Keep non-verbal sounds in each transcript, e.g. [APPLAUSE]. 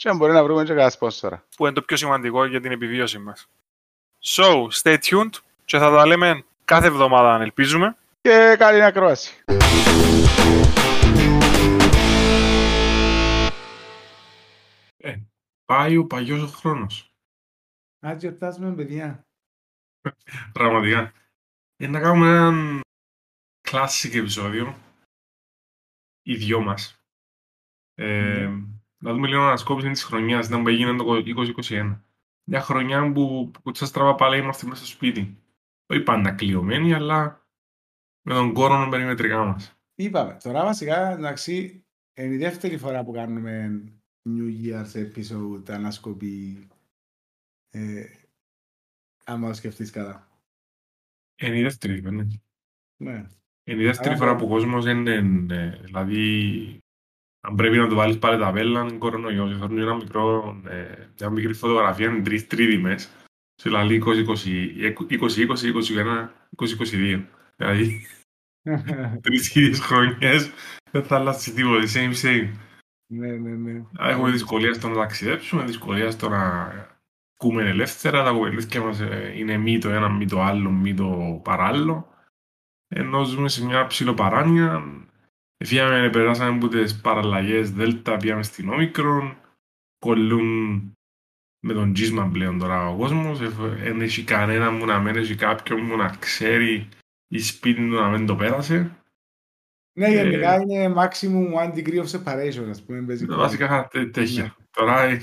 Και αν μπορεί να βρούμε και κανένα σπόνσορα. Που είναι το πιο σημαντικό για την επιβίωση μας. So, stay tuned και θα τα λέμε κάθε εβδομάδα αν ελπίζουμε. Και καλή ακρόαση. Ε, πάει ο παγιός ο χρόνος. Ας γιορτάζουμε, παιδιά. Πραγματικά. Ε, να κάνουμε έναν classic επεισόδιο. Οι δυο μας. Ε, Ναι. Να δούμε λίγο ανασκόπηση της χρονιάς, ήταν που έγινε το 2021. Μια χρονιά που, που σας τραβά πάλι είμαστε μέσα στο σπίτι. Όχι πάντα κλειωμένοι, αλλά με τον κόρονο περιμετρικά μας. Είπαμε, τώρα βασικά, εντάξει, είναι η δεύτερη φορά που κάνουμε New Year's episode ανασκοπή. Ε, άμα το σκεφτείς καλά. Είναι η δεύτερη, είπε, ναι. Ναι. Είναι η δεύτερη Άρα, φορά ναι. που ο κόσμος είναι, ε, δηλαδή, αν πρέπει να το βάλεις πάλι τα βέλα, είναι κορονοϊός. Φέρνουν ένα μικρό, ε, μια μικρή φωτογραφία, είναι τρεις τρίδημες, σε λαλή 2020, 2020, 2021, 2022. Δηλαδή, [LAUGHS] τρεις ίδιες χρονιές, δεν θα αλλάξεις τίποτα, same same. ναι, ναι, ναι. Έχουμε δυσκολία στο να ταξιδέψουμε, δυσκολία στο να ακούμε ελεύθερα, τα κουβελούθια μας ε, είναι μη το ένα, μη το άλλο, μη το παράλληλο. Ενώ ζούμε σε μια ψηλοπαράνοια, φύγαμε, περάσαμε από τις παραλλαγές Δέλτα, πήγαμε στην Όμικρον, κολλούν με τον τζίσμα πλέον τώρα ο κόσμος, δεν έχει κανένα μου να μένει, έχει κάποιον μου να ξέρει η σπίτι του να μην το πέρασε. Ναι, Ε, γενικά είναι maximum one degree of separation, ας πούμε. παίζει ρόλο. Βασικά τέ- τέτοια. Ναι. Τώρα ε,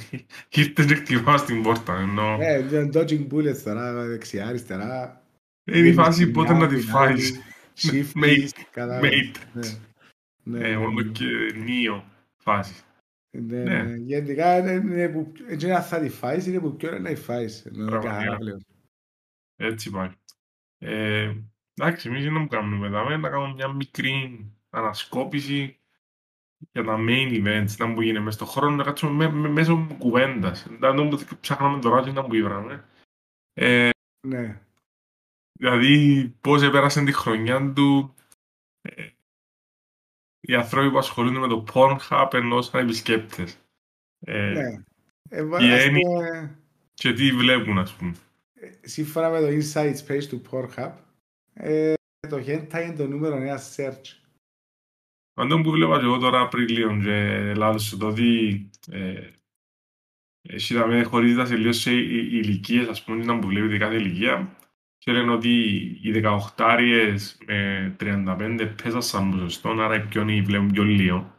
ήρθε και χτυπάω στην πόρτα. Ενώ Ναι, είναι dodging bullets τώρα, δεξιά, αριστερά. είναι η φάση Στην πότε να μια, τη την άλλη, φάεις. shift Mate, keys, καλά. Mate. Ναι. Ναι, Ε, ναι, Όλο ναι. και νίο φάση. Ναι, Ναι. ναι. Γενικά είναι- είναι που έτσι είναι αν θα τη φάεις, είναι που πιο να τη φάεις. Ενώ Πραγματικά. καθαρά πλέον. Έτσι πάει. Ε, εντάξει, εμείς δεν μου κάνουμε δάμε, να κάνουμε μια μικρή ανασκόπηση για τα main events, να που γίνει μες στον χρόνο, να κάτσουμε με, με, μέσω κουβέντας. Να το που ψάχναμε τώρα και να που ήβραμε. Ε, Ναι. Δηλαδή, πώς επέρασε τη χρονιά του ε, οι άνθρωποι που ασχολούνται με το Pornhub ενώ σαν επισκέπτες. Ε, Ναι. Ε, βα- η ας έννοια- πούμε, Και τι βλέπουν, ας πούμε. ε, σύμφωνα με το Insights page του Pornhub, ε, το hentai είναι το νούμερο ένα search. Αν που βλέπα και εγώ τώρα Απρίλιο και λάθος σου το ότι ε, εσύ θα με χωρίζεται σε λίγο σε οι- οι ηλικίες, ας πούμε, να που βλέπετε κάθε ηλικία και λένε ότι οι 18άριες με 35 πέσασαν ποσοστό, άρα οι πιο νέοι βλέπουν πιο λίγο.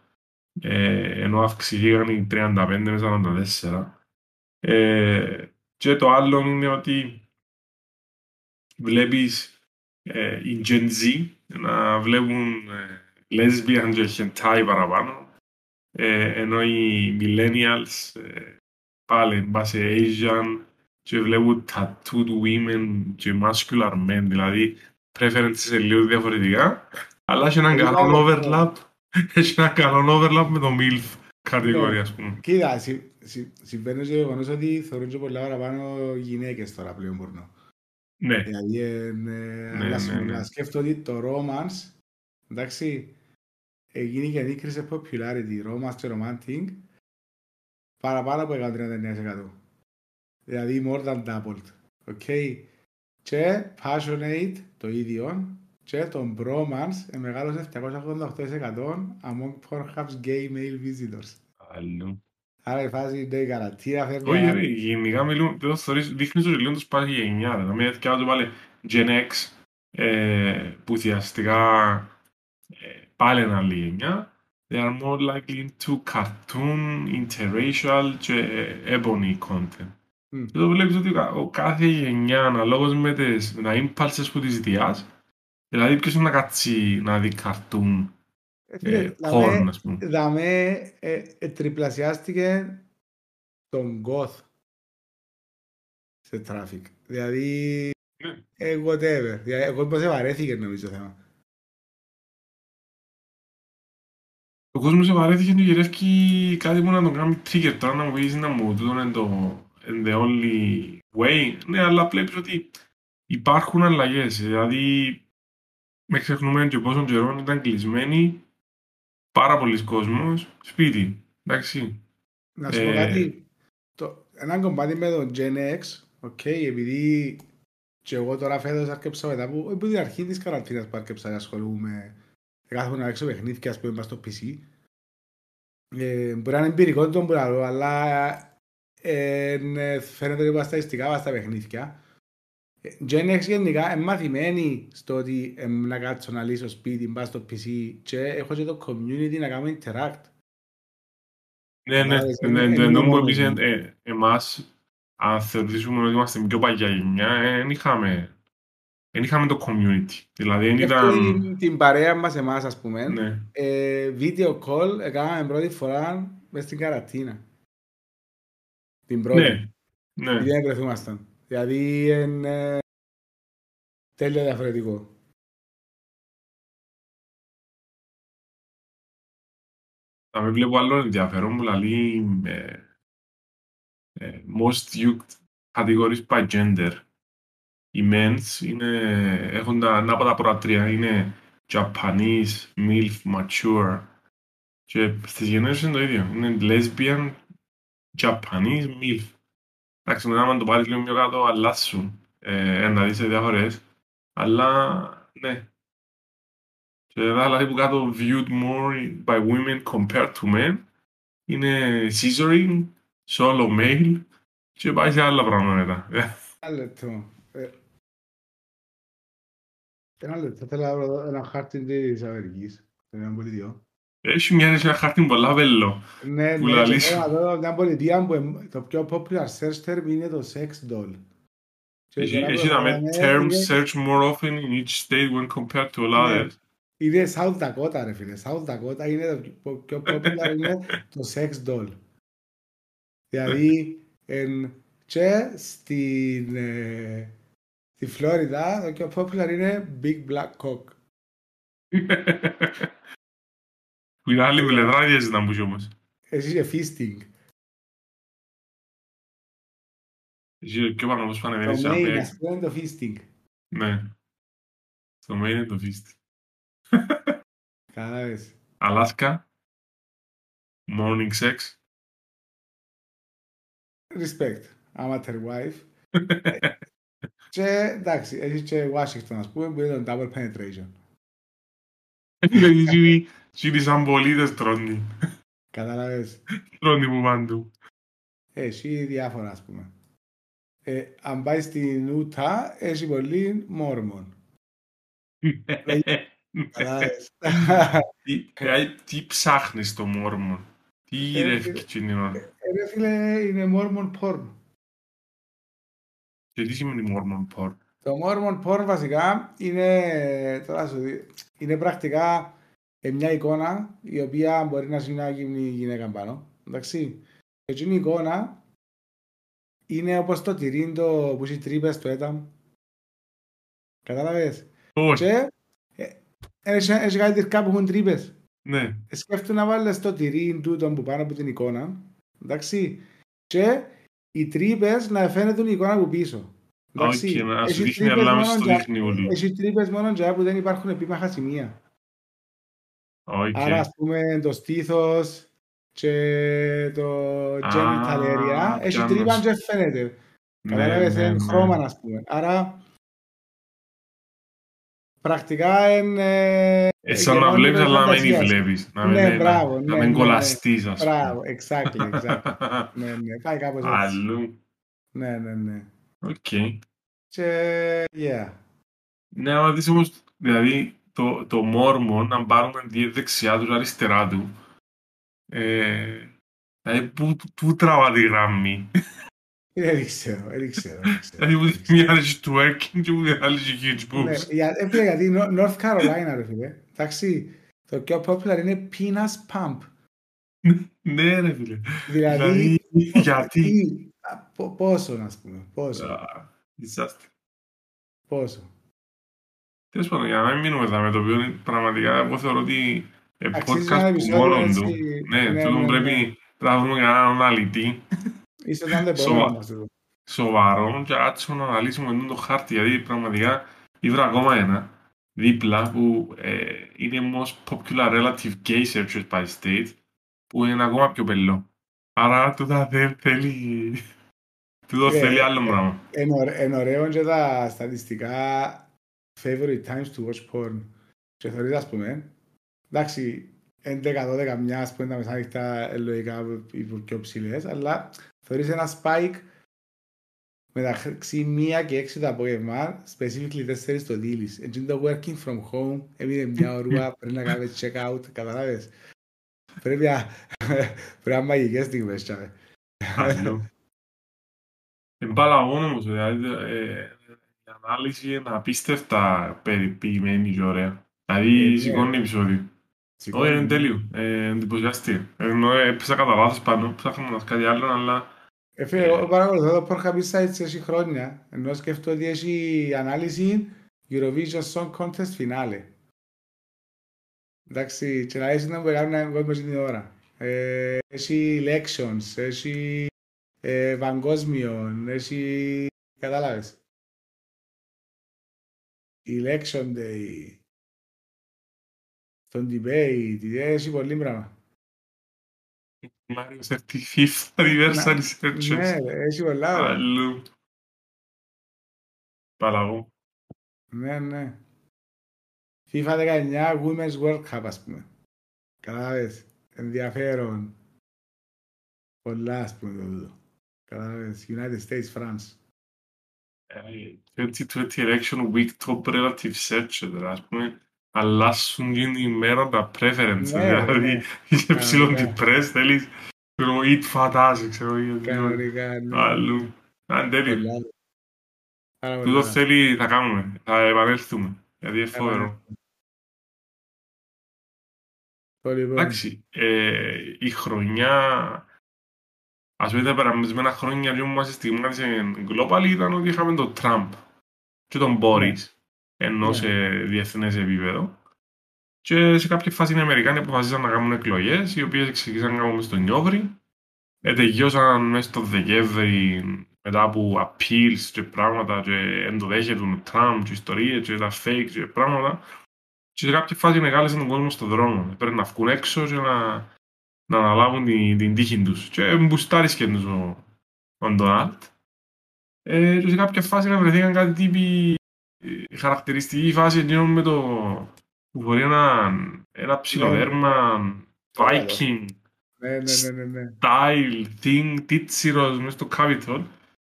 Ε, ενώ αυξηθήκαν οι 35 με 44. Ε, και το άλλο είναι ότι βλέπεις ε, οι Gen Z να βλέπουν ε, lesbian και hentai παραπάνω ε, ενώ οι millennials ε, πάλι πάνε σε Asian και βλέπουν tattooed women και muscular men δηλαδή preferences είναι λίγο διαφορετικά αλλά έχει έναν Ε, καλό δηλαδή, overlap έχει έναν καλό overlap με το MILF κατηγορία Ναι. ας πούμε Κοίτα, συ- συ- συμβαίνει στο γεγονός ότι θεωρούν και πολλά παραπάνω γυναίκες τώρα πλέον πορνό. ναι Δηλαδή, ε, ναι, Ναι, αλλά ναι, σου- ναι. να σκέφτομαι ότι το romance, εντάξει, έγινε και ανήκρι σε popularity, romance και romantic, παραπάνω από 139%. Δηλαδή, more than doubled. Okay. Και passionate, το ίδιο, και το bromance ε, μεγάλωσε 788% among Pornhub's gay male visitors. Αλλού. Άρα η φάση είναι καρατήρα, φέρνει... Όχι, ρε, γενικά μιλούμε, το θεωρείς, δείχνεις ότι λίγο τους πάει γενιά. ρε. Δηλαδή, θυκιάζω πάλι Gen X, ε, που ουσιαστικά ε, πάλι είναι άλλη γενιά. They are more likely into cartoon, interracial και ε, ebony content. Μμ. Και εδώ βλέπεις ότι ο- ο κάθε γενιά, αναλόγως με τις με τα impulses που της διάς, δηλαδή ποιος είναι να κάτσει να δει cartoon, Ε, φίλε, ε, δαμέ- porn, ας πούμε. Δαμέ ε, ε, τριπλασιάστηκε τον goth σε traffic. Δηλαδή, Ναι. ε, whatever. Δηλαδή, ο κόσμος βαρέθηκε νομίζω το θέμα. Ο κόσμος σε βαρέθηκε και γυρεύει κάτι που να τον κάνει trigger τώρα να μου πεις να μου τούτο είναι το in the only way. Ναι, αλλά βλέπεις ότι υπάρχουν αλλαγές. Δηλαδή, με ξεχνούμε και πόσο καιρό ήταν κλεισμένοι πάρα πολλοί κόσμος σπίτι. Εντάξει. Να σου πω Ε, κάτι. Το, ένα κομμάτι με τον Gen X, ok, επειδή και εγώ τώρα φέτος άρκεψα μετά από, από την αρχή της καραντίνας που άρκεψα να ασχολούμαι κάθομαι να παίξω παιχνίδια, ας πούμε, πας στο PC. Ε, μπορεί να είναι εμπειρικό το που λέω, αλλά ε, ναι, φαίνεται λίγο στατιστικά βάσει στα παιχνίδια. Ε, Gen X γενικά είναι μαθημένοι στο ότι ε, να κάτσω να λύσω σπίτι, πάω στο PC και έχω και το community να κάνω interact. Ναι, ναι, Κατάλαβες, ναι, είναι- ναι, είναι ενώ που μόνος εμείς, μου. ε, εμάς, αν θεωρήσουμε ότι είμαστε πιο παλιά γενιά, δεν είχαμε, δεν είχαμε το community. Δηλαδή, δεν Σκέφτομαι ήταν... την, την παρέα μας εμάς ας πούμε Ναι. ε, video call έκαναμε πρώτη φορά μες στην καρατίνα την πρώτη. Ναι, ναι. επειδή δεν βρεθούμασταν. Δηλαδή είναι τέλειο διαφορετικό. Θα με βλέπω άλλο ενδιαφέρον που λέει ε, ε, most used categories by gender. Οι men's είναι, έχουν τα ανάποδα πρώτα τρία, είναι Japanese, MILF, mature. Και στις γενναίες είναι το ίδιο, είναι lesbian, Japanese, MILF. Εντάξει, μετά αν το πάρεις λίγο πιο κάτω, αλλάσουν, ε, να δεις διάφορες, αλλά ναι, και τα άλλα που κάτω viewed more by women compared to men είναι scissoring, solo male και πάει σε άλλα πράγματα μετά. ένα λεπτό ε, ένα λεπτό θέλω να βρω ένα χάρτη της Αμερικής των πολιτιών Έχει μια ένα χάρτη πολλά βέλο. ναι, Που ναι, και λαλείς. θέλω να δω μια πολιτεία που εμ- το πιο popular search term είναι το sex doll Και Έχει τώρα έχει που να με βάλαμε terms είναι- search more often in each state when compared to all Ναι. others. Είναι South Dakota ρε φίλε. South Dakota είναι το πιο- πιο popular είναι το sex doll. Δηλαδή εν, και στην ε, στη Φλόριδα το πιο popular είναι Big Black Cock. [LAUGHS] Που είναι άλλη πλευρά δεν ήταν που όμως. Εσύ είσαι fisting. Εσύ πιο πάνω όπως πάνε Το μέρες main απ' ας πούμε είναι το fisting. Ναι. Στο main είναι το fist. Κατάλαβες. Alaska. Morning sex. Respect. Amateur wife. [LAUGHS] Και εντάξει, έχεις και Washington ας πούμε που είναι το double penetration. Δηλαδή, τι σαν πολίτες τρώνε. Κατάλαβες. Τρώνε που παντού. Έχει διάφορα ας πούμε. Ε, αν πάει στην Ούτα, έχει πολύ Μόρμον. Κατάλαβες. Τι- ε, Τι ψάχνεις στο Μόρμον; Τι Ε, ρεύκει την ώρα. Ε, Ρε φίλε, είναι Mormon porn. Και τι σημαίνει Μόρμον πορ. Το Mormon porn βασικά είναι, τώρα σου δει, είναι πρακτικά ε, μια εικόνα η οποία μπορεί να είναι γυμνή γυναίκα πάνω. Εντάξει. Και εκείνη η εικόνα είναι όπως το τυρί το που έχει τρύπες στο έταμ. Κατάλαβες; Όχι. Και ε, έχει έχει κάτι τυρκά που έχουν τρύπες. Ναι. σκέφτομαι να βάλεις το τυρί τούτο που πάνω από την εικόνα, εντάξει, και οι τρύπες να φαίνεται η εικόνα από πίσω. Όχι, να σου έχει δείχνει τρύπες αλλά μόνο μες στο για- δείχνει όλο. Έχει τρύπες μόνο για που δεν υπάρχουν επίμαχα σημεία. Οκ. Άρα, ας πούμε, το στήθος και το genital area έχει πιάνω τρύπα σου. και φαίνεται. Ναι, Κατάλαβες, ναι, είναι ναι. χρώμα, ας πούμε. Άρα, πρακτικά είναι... Ε, σαν να βλέπεις αλλά να μην βλέπεις. Να μην- Ναι, ναι, μπράβο, να- ναι, Να ναι, μην ναι. κολλαστείς ας πούμε. Μπράβο, exactly, exactly. [LAUGHS] ναι, ναι, πάει κάπως έτσι. Αλλού. Ναι, ναι, ναι. Οκ. Και, yeah. Ναι, αλλά δεις όμως, δηλαδή, το, το Mormon, αν πάρουμε τη δεξιά τους, αριστερά του, ε, δηλαδή, πού, πού τραβά τη γραμμή; Ε, Δεν ξέρω, δεν ξέρω. δεν ξέρω. Δηλαδή, που τη μία έχει twerking και που την άλλη έχει huge Ναι, boobs. για- ε, φίλε, γιατί Nor- North Carolina, ρε φίλε, εντάξει, το πιο popular είναι penis pump. Ναι ρε φίλε. Δηλαδή, γιατί; τι- α, πο- πόσο, να πούμε, πόσο, Α, disaster. πόσο; Τέλος πάντων, για να μην μείνουμε εδώ με το οποίο είναι πραγματικά εγώ θεωρώ ότι ε, Αξίζει ένα podcast που επεισόδιο μόνον έτσι, του. ναι, Ναι, ναι, τούτον ναι, πρέπει ναι. να βρούμε κανέναν αναλυτή [LAUGHS] Ίσως ήταν το Σοβα- επόμενο μας τούτο. σοβαρό και άτσο να αναλύσουμε τον το χάρτη γιατί πραγματικά ήβρα ακόμα ένα δίπλα που ε, είναι most popular relative gay searches by state που είναι ακόμα πιο πελό. Άρα τούτα δεν θέλει... Τούτο Ε, θέλει άλλο ε, πράγμα. Είναι ωραίο- είναι ωραίο και τα στατιστικά favorite times to watch porn. Και θεωρείς, ας πούμε, εντάξει, 11-12 μιας, ας πούμε, τα μεσάνυχτα ε, λογικά οι πιο ψηλές, αλλά θεωρείς ένα spike μεταξύ μία και έξι το απόγευμα, specifically τέσσερις το δείλεις. Έτσι το working from home, έμεινε μια ωρούα, [LAUGHS] πρέπει να κάνεις check out, καταλάβες; Πρέπει να, πρέπει να είναι μαγικές στιγμές, τσάμε. Αλλού. Είναι παλαβόν όμως, δηλαδή ε, η ανάλυση είναι απίστευτα περιποιημένη και ωραία. Ε, Δηλαδή ναι. σηκώνει επεισόδιο. Όχι, είναι τέλειο. Ε, εντυπωσιαστή. Ενώ έπαιζα κατά λάθος πάνω, ψάχνοντας κάτι άλλο, αλλά Ε, φίλε, εγώ παρακολουθώ το Pornhub Insights έχει χρόνια, ενώ σκέφτομαι ότι έχει ανάλυση Eurovision Song Contest Finale. Εντάξει, και να έχει να μου κάνουν έναν κόσμο την ώρα. Ε, έχει elections, έχει ε, παγκόσμιο, έχει... Κατάλαβες. Election Day, τον debate, έχει πολύ πράγμα. Mario 35th Anniversary Searches. Ναι, ρε, έχει πολλά. ρε. Αλλού. Παλαβό. Ναι, ναι. FIFA 19 Women's World Cup, ας πούμε. Κατάλαβες. Ενδιαφέρον. Πολλά, ας πούμε, το τούτο. Κατάλαβες. United States, France. Ε, 2020 Election Week Top Relative Searches, δηλαδή, ας πούμε, αλλάσουν την ημέρα τα preferences, Ναι, ρε, δηλαδή ναι. είσαι ψηλό Κανονικά. depressed, θέλεις, ξέρω, eat fat ass, ξέρω, ή- Κανονικά, ναι. αλλού. Αν τέλειο. Πολλά. Πάρα Τούτο πολλά. θέλει, θα κάνουμε, θα επανέλθουμε, γιατί είναι φοβερό. Το λοιπόν. Εντάξει, ε, η χρονιά, ας πούμε τα περασμένα χρόνια λίγο μας στιγμάτισε global ήταν ότι είχαμε τον Τραμπ και τον Μπόρις, ενώ Ναι. σε διεθνές επίπεδο. Και σε κάποια φάση οι Αμερικάνοι αποφασίσαν να κάνουν εκλογές, οι οποίες ξεκίνησαν να κάνουν στον Νιόβρη. Ε, τελειώσαν μέσα στο Δεκέμβρη μετά από appeals και πράγματα και ενδοδέχεια του Τραμπ και ιστορίες και τα fake και πράγματα. Και σε κάποια φάση μεγάλωσαν τον κόσμο στον δρόμο. Πρέπει να βγουν έξω και να, να αναλάβουν την, την τύχη τους. Και μπουστάρισκε τους ο, ο Ντόναλτ. Ε, και σε κάποια φάση να βρεθήκαν κάτι τύποι ε, χαρακτηριστική φάση εκείνο με το που μπορεί ένα, ένα ψιλοδέρμα Viking Ναι, ναι, ναι, ναι, ναι. style thing τίτσιρος μέσα στο Capitol.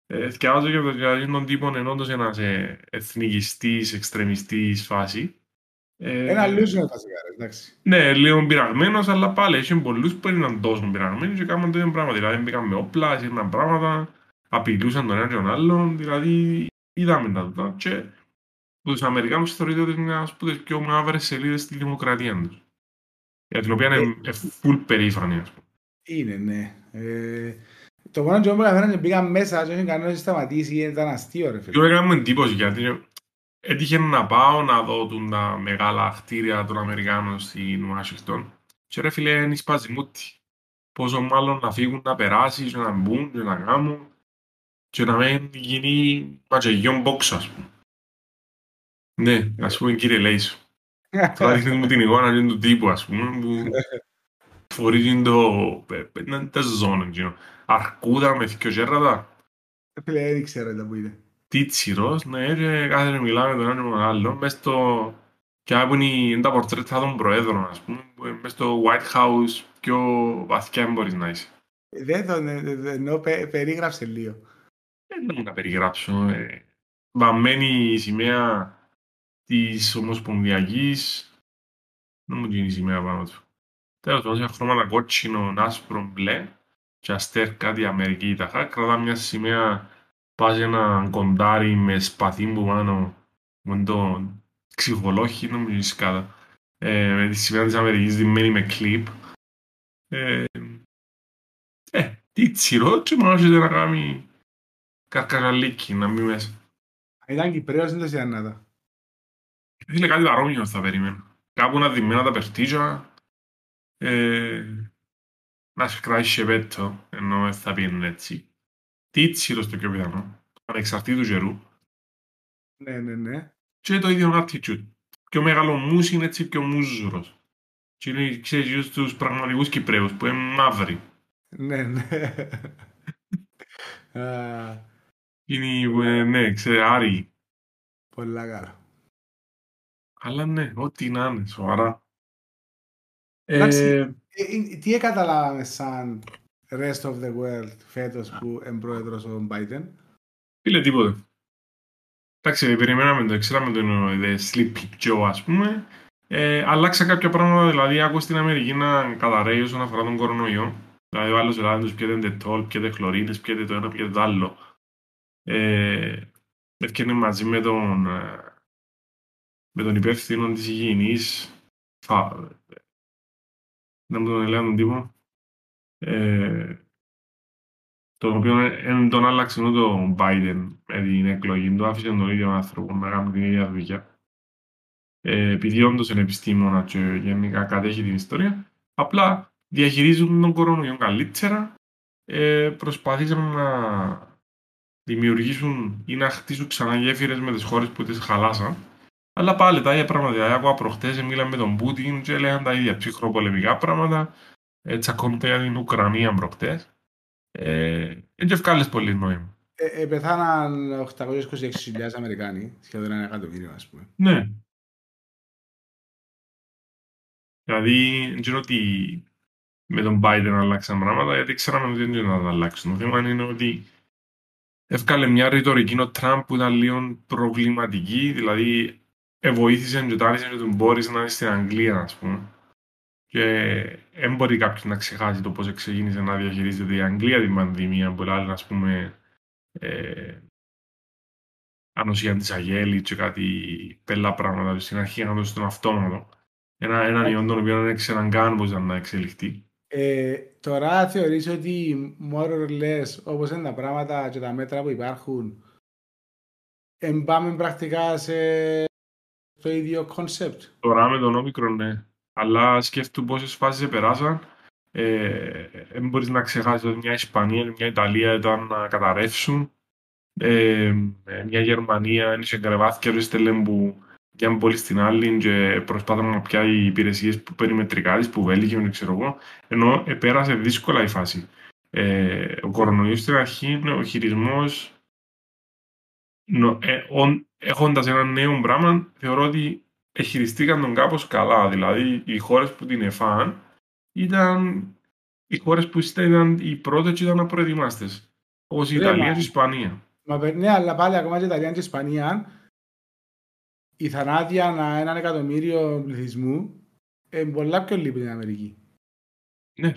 Ε, θυκιάζω για το- για τον τύπο είναι όντως ένας ε, εθνικιστής, εξτρεμιστής φάση. Ε, Ένα loser βασικά, ρε, εντάξει. ναι, λίγο πειραγμένος, αλλά πάλι έχει πολλούς που ήταν τόσο πειραγμένοι και κάνουν το ίδιο πράγμα. Δηλαδή μπήκαν με όπλα, έγιναν πράγματα, απειλούσαν τον ένα και τον άλλον, δηλαδή είδαμε τα τούτα και τους Αμερικάνους θεωρείται ότι είναι μια από τις πιο μαύρες σελίδες στη δημοκρατία τους. Για την οποία είναι ε, full περήφανοι, ας πούμε. Είναι, ναι. Ε, το μόνο που μου καθένα και πήγαν μέσα και όχι κανένας σταματήσει ήταν αστείο, ρε Και φίλε. έκανα μου εντύπωση γιατί έτυχε να πάω να δω τούν τα μεγάλα κτίρια των Αμερικάνων στην Ουάσιγκτον και ρε φίλε είναι σπαζιμούτι. Πόσο μάλλον να φύγουν να περάσεις και να μπουν και να κάνουν και να μην γίνει ματσεγιόν box ας πούμε. Ναι, ας πούμε κύριε Λέισο. [LAUGHS] Τώρα δείχνεις μου την εικόνα του τύπου ας πούμε που [LAUGHS] φορείς το... είναι τα ζώνη εκείνο. Αρκούδα με δυο γέρατα. Φίλε, δεν ξέρω τα που είναι. Τίτσιρος, ναι, και κάθεται να μιλάμε με τον ένα με τον άλλο, μες στο... και που είναι είναι τα πορτρέτα των προέδρων, ας πούμε, που είναι μες στο White House, πιο βαθιά μπορείς να είσαι. Δεν το ναι, ναι, ναι, ενώ πε- περίγραψε λίγο. Δεν να μου τα περιγράψω. Ε, βαμμένη η σημαία της Ομοσπονδιακής, δεν μου γίνει η σημαία πάνω του. Τέλος πάντων, σε χρώματα κότσινο, άσπρο, μπλε και αστέρ κάτι Αμερική ταχά, κρατά μια σημαία πας ένα κοντάρι με σπαθί που πάνω με το ξυχολόχι, δεν μου γίνει σκάτα. Ε, με τη σημαία της Αμερικής δημένη με κλιπ. Ε, Τι τσιρό και μάζεται να κάνει καρκαραλίκι να μπει μέσα. Αν ήταν Κυπρέος δεν το σιάννατα. Φίλε κάτι παρόμοιο θα περίμενα. Κάπου να διμένα τα περτίζα, ε, να σκράει σεπέτο, ενώ θα πήγαινε έτσι. Τι τσιρός στο πιο πιθανό, ανεξαρτήτου καιρού. Ναι, ναι, ναι. Και το ίδιο attitude. Πιο μεγάλο μους είναι έτσι πιο μουζουρος. Και είναι, ξέρεις, τους πραγματικούς Κυπρέους που είναι μαύροι. Ναι, ναι. [LAUGHS] Α, Είναι, ε, ναι, ξέρεις, άρι. Πολλά καλά. Αλλά ναι, ό,τι να είναι, σοβαρά. Εντάξει. Ε, Ε, ε, Τι καταλάβαμε σαν rest of the world φέτος που είναι πρόεδρος ο Biden. φίλε, τίποτε. Εντάξει, περιμέναμε το, ξέραμε τον ε, Sleepy Joe, ας πούμε. Ε, αλλάξα κάποια πράγματα, δηλαδή άκουσα στην Αμερική να καταραίει όσον αφορά τον κορονοϊό. Δηλαδή ο άλλος δηλαδή τους πιέται ντετόλ, πιέται χλωρίνες, πιέται το ένα, πιέται το άλλο. Ε, έφτιανε μαζί με τον, ε, με τον υπεύθυνο της υγιεινής, φα, να μου τον έλεγα τον τύπο, ε, τον οποίο δεν τον άλλαξε ούτε ο Biden με την εκλογή του, άφησε τον ίδιο άνθρωπο να κάνει την ίδια δουλειά. Ε, επειδή όντως είναι επιστήμονα και γενικά κατέχει την ιστορία, απλά διαχειρίζουν τον κορονοϊό καλύτερα, ε, προσπαθήσαν να δημιουργήσουν ή να χτίσουν ξανά γέφυρες με τις χώρες που τις χαλάσαν. Αλλά πάλι τα ίδια πράγματα. Δηλαδή, άκουγα προχτές, μίλαμε με τον Πούτιν και έλεγαν τα ίδια ψυχροπολεμικά πράγματα. Ε, τσακώνονται για την Ουκρανία προχτές. Ε, δεν και ευκάλες πολύ νόημα. Ε, ε, πεθάναν 826.000 Αμερικάνοι, σχεδόν ένα εκατομμύριο ας πούμε. Ναι. Δηλαδή, δεν ξέρω ότι με τον Biden αλλάξαν πράγματα, γιατί ξέραμε ότι δεν θα τα αλλάξουν. Το θέμα είναι ότι έβγαλε μια ρητορική ο Τραμπ που ήταν λίγο προβληματική, δηλαδή εβοήθησε και τάρισε και τον Μπόρις να είναι στην Αγγλία, ας πούμε. Και δεν μπορεί κάποιος να ξεχάσει το πώς ξεκίνησε να διαχειρίζεται η Αγγλία την πανδημία, που λέει, ας πούμε, ε, ανοσία της αγέλη και κάτι πελά πράγματα. Στην αρχή είχαν δώσει τον αυτόματο. Ένα, έναν ιόν τον οποίος δεν ήξεραν καν πώς ήταν να εξελιχθεί. Ε, τώρα θεωρείς ότι more or less όπως είναι τα πράγματα και τα μέτρα που υπάρχουν εν πάμε πρακτικά σε το ίδιο concept; Τώρα με τον όμικρο, ναι. Αλλά σκέφτου πόσες φάσεις περάσαν. Ε, δεν μπορείς να ξεχάσεις ότι μια Ισπανία και μια Ιταλία ήταν να καταρρεύσουν. Ε, ε, μια Γερμανία είχε κρεβάθηκε ρε στέλνε που πιάνε πολύ στην άλλη και προσπάθησαν να πιάει οι υπηρεσίες που περιμετρικά της, που βέλγει και ξέρω εγώ. Ενώ ε, πέρασε δύσκολα η φάση. Ε, ο κορονοϊός στην αρχή, ναι, ο χειρισμός νο, ε, ον, έχοντας ένα νέο πράγμα, θεωρώ ότι χειριστήκαν τον κάπως καλά. Δηλαδή, οι χώρες που την εφάν ήταν οι χώρες που ήταν οι πρώτες και ήταν απροετοιμάστες. Όπως η Ρε, Ιταλία μα- και η Ισπανία. Μα παι- ναι, αλλά πάλι ακόμα και Ιταλία και Ισπανία η θανάτια ανά έναν εκατομμύριο πληθυσμού είναι πολλά πιο λίγη από την Αμερική. Ναι,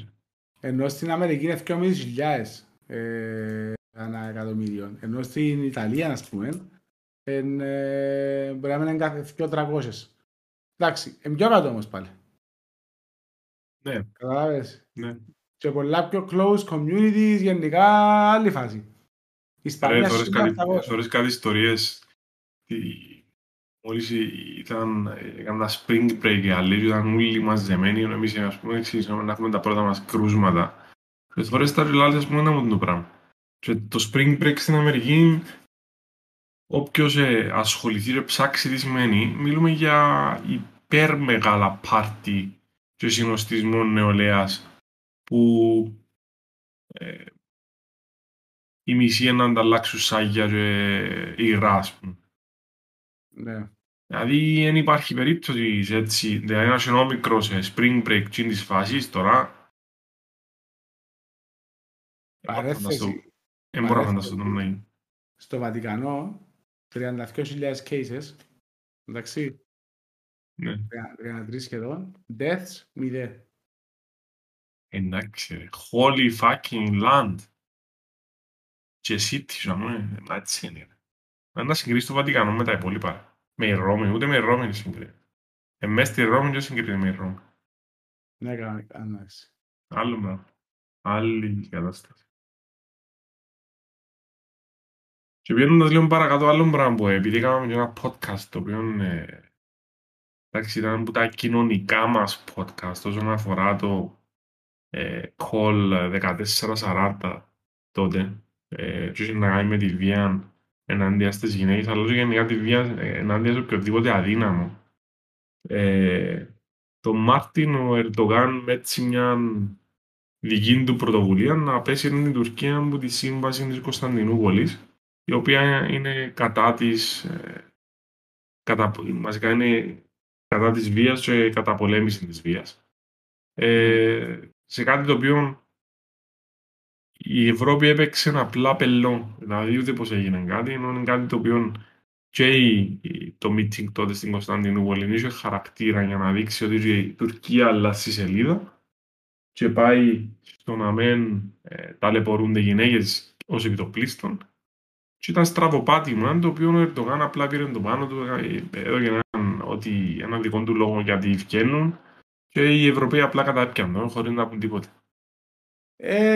Ενώ στην Αμερική είναι 2.500 ε, ανά εκατομμύριο. Ενώ στην Ιταλία, ας πούμε, είναι, ε, μπορεί να είναι κάθε 2.300. Εντάξει, είναι πιο κάτω όμως πάλι. ναι, Καταλάβες. ναι. Και πολλά πιο close communities, γενικά άλλη φάση. Η Ρε, Ισπανία θωρείς είναι κάτι, 800. θωρείς κάτι ιστορίες. Τι- Μόλις η- ήταν, ε, έκανα spring break οι άλλοι και ήταν όλοι μαζεμένοι, ενώ εμείς ας πούμε ξεκινήσαμε να έχουμε τα πρώτα μας κρούσματα. Και θωρείς τα ριλάλες ας πούμε να μου το πράγμα. Και το spring break στην Αμερική, όποιος ε, ασχοληθεί και ψάξει τι σημαίνει, μιλούμε για υπέρ μεγάλα πάρτι και συνοστισμό νεολαίας που ε, οι μισοί να ανταλλάξουν σάγια και υγρά, ας πούμε. Ναι. Δηλαδή δεν υπάρχει περίπτωση σε έτσι, δηλαδή ένας ενώ μικρός σε spring break τσιν της φάσης τώρα δεν μπορώ να φανταστώ- Παρέθεση. δεν μπορώ να παρέθεση. φανταστώ το να γίνει. στο Βατικανό 32.000 cases, εντάξει, Ναι. 33 σχεδόν, deaths 0. Εντάξει ρε, holy fucking land. Και city σου, αμέ, μα έτσι είναι. ρε. Αν να συγκρίσεις το Βατικανό με τα υπόλοιπα. Με η Ρώμη, ούτε με η Ρώμη δεν συγκρίνει. Ε, μες στη Ρώμη δεν συγκρίνει με η Ρώμη. Ναι, κανονικά, εντάξει. Άλλο πράγμα. Άλλη κατάσταση. Και πιένοντας λίγο παρακάτω άλλο πράγμα που επειδή κάναμε και ένα podcast το οποίο ε, εντάξει, ήταν από τα κοινωνικά μας podcast όσον αφορά το ε, call 1440 τότε ε, και είχε να κάνει με τη βία εναντία στις γυναίκες αλλά και γενικά τη βία ε, εναντία σε οποιοδήποτε αδύναμο. Ε, το Μάρτιν ο Ερντογάν με έτσι μια δική του πρωτοβουλία να πέσει την Τουρκία από τη σύμβαση της Κωνσταντινούπολης η οποία είναι κατά της ε, κατα, μαζικά είναι κατά της βίας και κατά πολέμησης της βίας. Ε, σε κάτι το οποίο η Ευρώπη έπαιξε ένα απλά πελό, δηλαδή ούτε πως έγινε κάτι, ενώ είναι κάτι το οποίο και το meeting τότε στην Κωνσταντινούπολη είχε χαρακτήρα για να δείξει ότι η Τουρκία αλλάζει σελίδα και πάει στο να μεν ε, ταλαιπωρούνται γυναίκες ως επιτοπλίστων και ήταν στραβοπάτημα το οποίο ο Ερντογάν απλά πήρε το πάνω του, έδωκε έναν, ότι, έναν δικό του λόγο γιατί βγαίνουν και οι Ευρωπαίοι απλά κατάπιαν χωρίς να πούν τίποτα. Ε,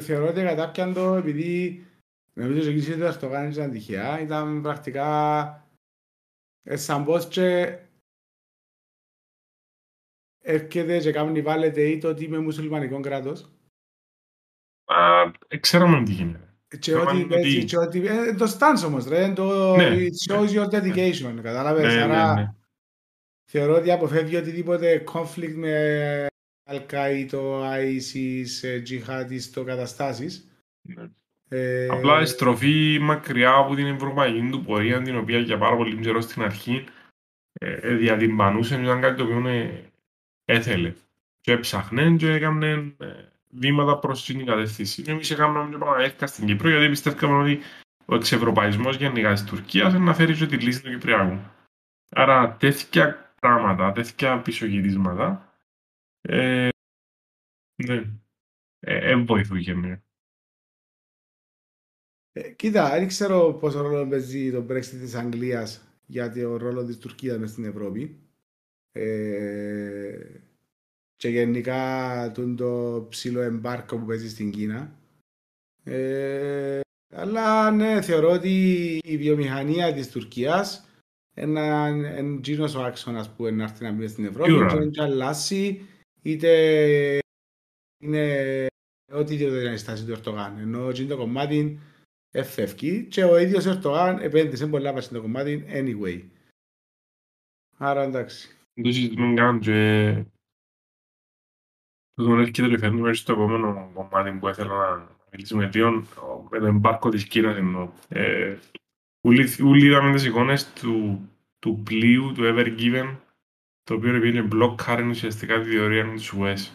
θεωρώ ότι κατάπιαν το επειδή νομίζω ότι εκεί το Ερντογάν ήταν τυχαία, ήταν πρακτικά ε, σαν πως και έρχεται και κάνει βάλετε ή το ότι είμαι μουσουλμανικό κράτος. Α, ξέραμε τι γίνεται. Και ότι παίζει, και ότι... Ε, το stance όμως, ρε, το Ναι. it shows your dedication, κατάλαβες, Ναι, άρα ναι, ναι. θεωρώ ότι αποφεύγει οτιδήποτε conflict με Al-Qaeda, το ISIS, ε, jihadist, καταστάσεις. Ναι. Ε, Απλά η στροφή μακριά από την ευρωπαϊκή του πορεία, την οποία για πάρα πολύ καιρό στην αρχή ε, ε, διατυμπανούσε, ήταν κάτι το οποίο ε, έθελε. Και έψαχνε και έκανε ε, βήματα προς την κατεύθυνση. Και εμείς έκαναμε και παραέρχα στην Κύπρο, γιατί πιστεύαμε ότι ο εξευρωπαϊσμός γενικά της Τουρκίας είναι να φέρει και τη λύση του Κυπριακού. Άρα τέτοια πράγματα, τέτοια πισωγυρίσματα, ε, ναι, ε, ε, βοηθούν γενικά. ε, κοίτα, δεν ξέρω πόσο ρόλος παίζει το Brexit της Αγγλίας για το ρόλος της Τουρκίας μες στην Ευρώπη. Ε, και γενικά τον το ψηλό εμπάρκο που παίζει στην Κίνα. Ε, αλλά ναι, θεωρώ ότι η βιομηχανία της Τουρκίας είναι ένα γύρος ο άξονας που είναι να έρθει να μπει στην Ευρώπη Σίγουρα. και να αλλάσει είτε είναι οτιδήποτε είναι η στάση του Ερτογάν. Ενώ και το κομμάτι εφεύγει και ο ίδιος ο Ερτογάν επένδυσε πολλά πάνω στο κομμάτι anyway. Άρα εντάξει. Δεν το συζητούμε καν και τούτον έρχεται και φέρνουμε στο επόμενο κομμάτι που ήθελα να μιλήσουμε λίγο με το εμπάρκο της Κίνας εννοώ. Ε, Όλοι όλοι είδαμε τις εικόνες του, του πλοίου, του Ever Given, το οποίο επειδή είναι block ουσιαστικά τη διώρυγα του Σουέζ.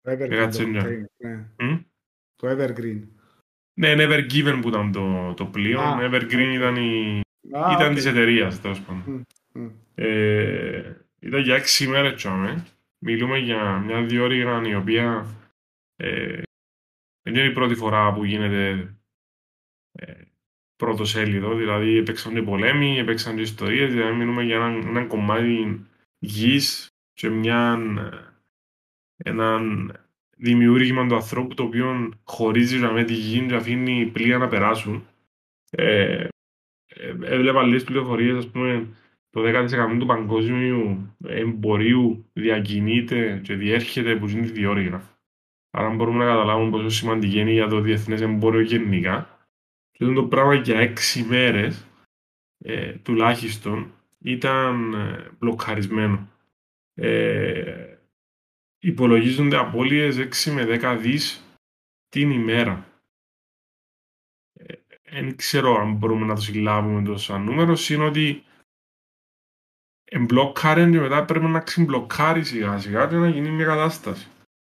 Το Evergreen. Έκατσε το, μια. ναι. Μμ; το Evergreen. Ναι, είναι Ever Given που ήταν το, το πλοίο, Α, Evergreen ήταν, η, Α, ήταν οκ. της εταιρείας, τέλος πάντων. Μμ. Ε, ήταν για έξι μέρες τσάμε. Μιλούμε για μια διόρυγα η οποία ε, δεν είναι η πρώτη φορά που γίνεται ε, πρώτο σέλιδο, δηλαδή έπαιξαν και πολέμοι, έπαιξαν και ιστορίες, δηλαδή μιλούμε για έναν, έναν κομμάτι γης και μια, ε, έναν δημιούργημα του ανθρώπου το οποίο χωρίζει με τη γη και αφήνει πλοία να περάσουν. Ε, ε, έβλεπα λίγες πληροφορίες, ας πούμε, το 10% του παγκόσμιου εμπορίου διακινείται και διέρχεται που είναι τη διόρυγα. Άρα μπορούμε να καταλάβουμε πόσο σημαντική είναι για το διεθνές εμπόριο γενικά. Και αυτό το πράγμα για έξι μέρες ε, τουλάχιστον ήταν ε, μπλοκαρισμένο. Ε, υπολογίζονται απώλειες 6 με 10 δις την ημέρα. Δεν ξέρω αν μπορούμε να το συλλάβουμε το σαν νούμερο, είναι ότι εμπλοκάρεν και μετά πρέπει να ξεμπλοκάρει σιγά σιγά και να γίνει μια κατάσταση.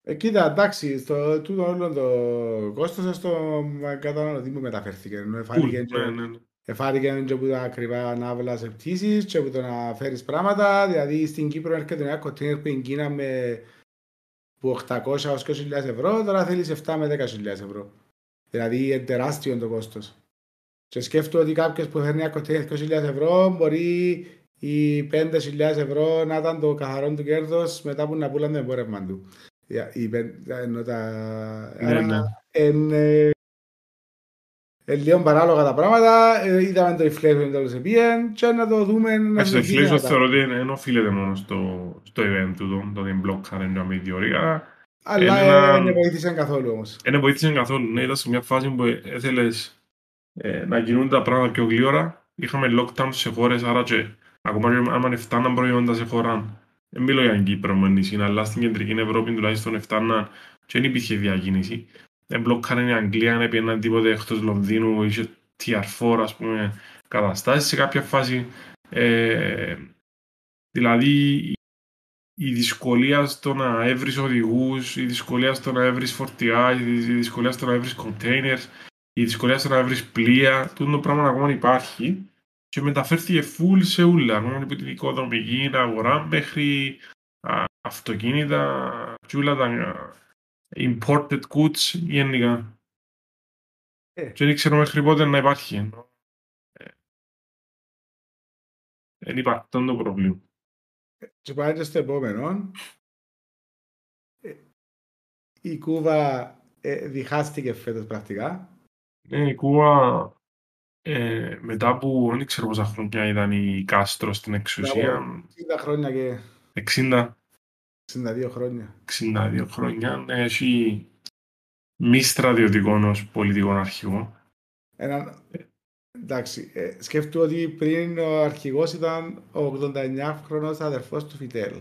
Ε, κοίτα, εντάξει, στο τούτο όλο το κόστος στο καταναλωτή μου μεταφέρθηκε. Ενώ εφάρηκε Cool. και- Ναι, ναι, ναι. Εφάρηκε και από τα ακριβά ναύλα σε πτήσεις και από το να φέρεις πράγματα. Δηλαδή στην Κύπρο έρχεται ένα κοντέινερ που είναι Κίνα με που 800 έως 20.000 ευρώ, τώρα θέλεις 7 με 10.000 ευρώ. Δηλαδή είναι τεράστιο το κόστος. Και σκέφτομαι ότι κάποιος που φέρνει ένα κοντέινερ 20.000 ευρώ μπορεί οι 5.000 ευρώ να ήταν το καθαρό του κέρδος μετά που να πουλάνε το εμπόρευμα του. Για- οι πεν- Ενώ τα... Ναι, άρα, ναι. εν, ε, ε, λίγο παράλογα τα πράγματα, ε, είδαμε το inflation τέλος επίεν και να το δούμε να Εντάξει, το το inflation δούμε θεωρώ ότι δεν οφείλεται μόνο στο, στο event του, το ότι μπλοκάρε μια μηδιορία. Αλλά είναι ε, ένα- δεν βοήθησαν καθόλου όμως. Δεν βοήθησε καθόλου. Ναι, ήταν σε μια φάση που έθελες ε, να γίνουν τα πράγματα πιο γλύωρα. Είχαμε lockdown σε χώρες, άρα και ακόμα και άμα φτάναν προϊόντα σε χώρα. Δεν μιλώ για την Κύπρο μόνο νησί, αλλά στην κεντρική Ευρώπη τουλάχιστον φτάναν και δεν υπήρχε διακίνηση. Δεν μπλοκάραν η Αγγλία, δεν πήγαιναν τίποτε εκτός Λονδίνου, είχε tier 4 ας πούμε καταστάσεις σε κάποια φάση. Ε, δηλαδή η δυσκολία στο να έβρεις οδηγούς, η δυσκολία στο να έβρεις φορτηγά, η δυσκολία στο να έβρεις containers, η δυσκολία στο να έβρεις πλοία, τούτο το πράγμα ακόμα υπάρχει και μεταφέρθηκε full σε ούλα, ακόμα από την οικοδομική αγορά μέχρι α, αυτοκίνητα και όλα τα α, imported goods γενικά. Ε. Και δεν ξέρω μέχρι πότε να υπάρχει. ενώ, ε, Δεν υπάρχει αυτό το πρόβλημα. Και πάμε και στο επόμενο. Ε, Η Κούβα ε, διχάστηκε φέτος πρακτικά. Ναι, η Κούβα ε, μετά που δεν ξέρω πόσα χρόνια ήταν η Κάστρο στην εξουσία, 60 χρόνια και 60, 62 χρόνια. 62 χρόνια, έχει μη στρατιωτικό ως πολιτικό αρχηγό. Έναν, εντάξει, ε, σκέφτομαι ότι πριν ο αρχηγός ήταν ο 89χρονος αδερφός του Φιτέλ.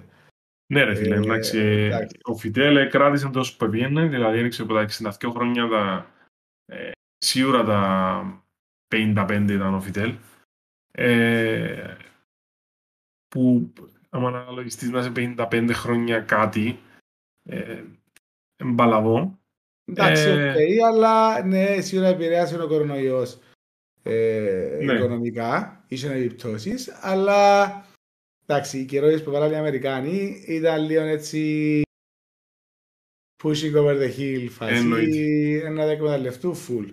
Ναι ρε φίλε, Ε, εντάξει, ε, εντάξει. ο Φιτέλ κράτησε τόσο που πήγαινε, δηλαδή έριξε από τα 62 χρόνια τα, ε, σίγουρα τα 55 ήταν ο Φιτέλ. Ε, που άμα αναλογιστείς να είσαι 55 χρόνια κάτι, ε, μπαλαβό. Εντάξει, Ε, οκ, αλλά ναι, σίγουρα επηρέασε ο κορονοϊός ε, Ναι. οικονομικά, είχε επιπτώσεις, αλλά εντάξει, οι καιρότητες που βάλανε οι Αμερικάνοι ήταν λίγο έτσι pushing over the hill φάση, Εννοείται. να τα εκμεταλλευτούν full.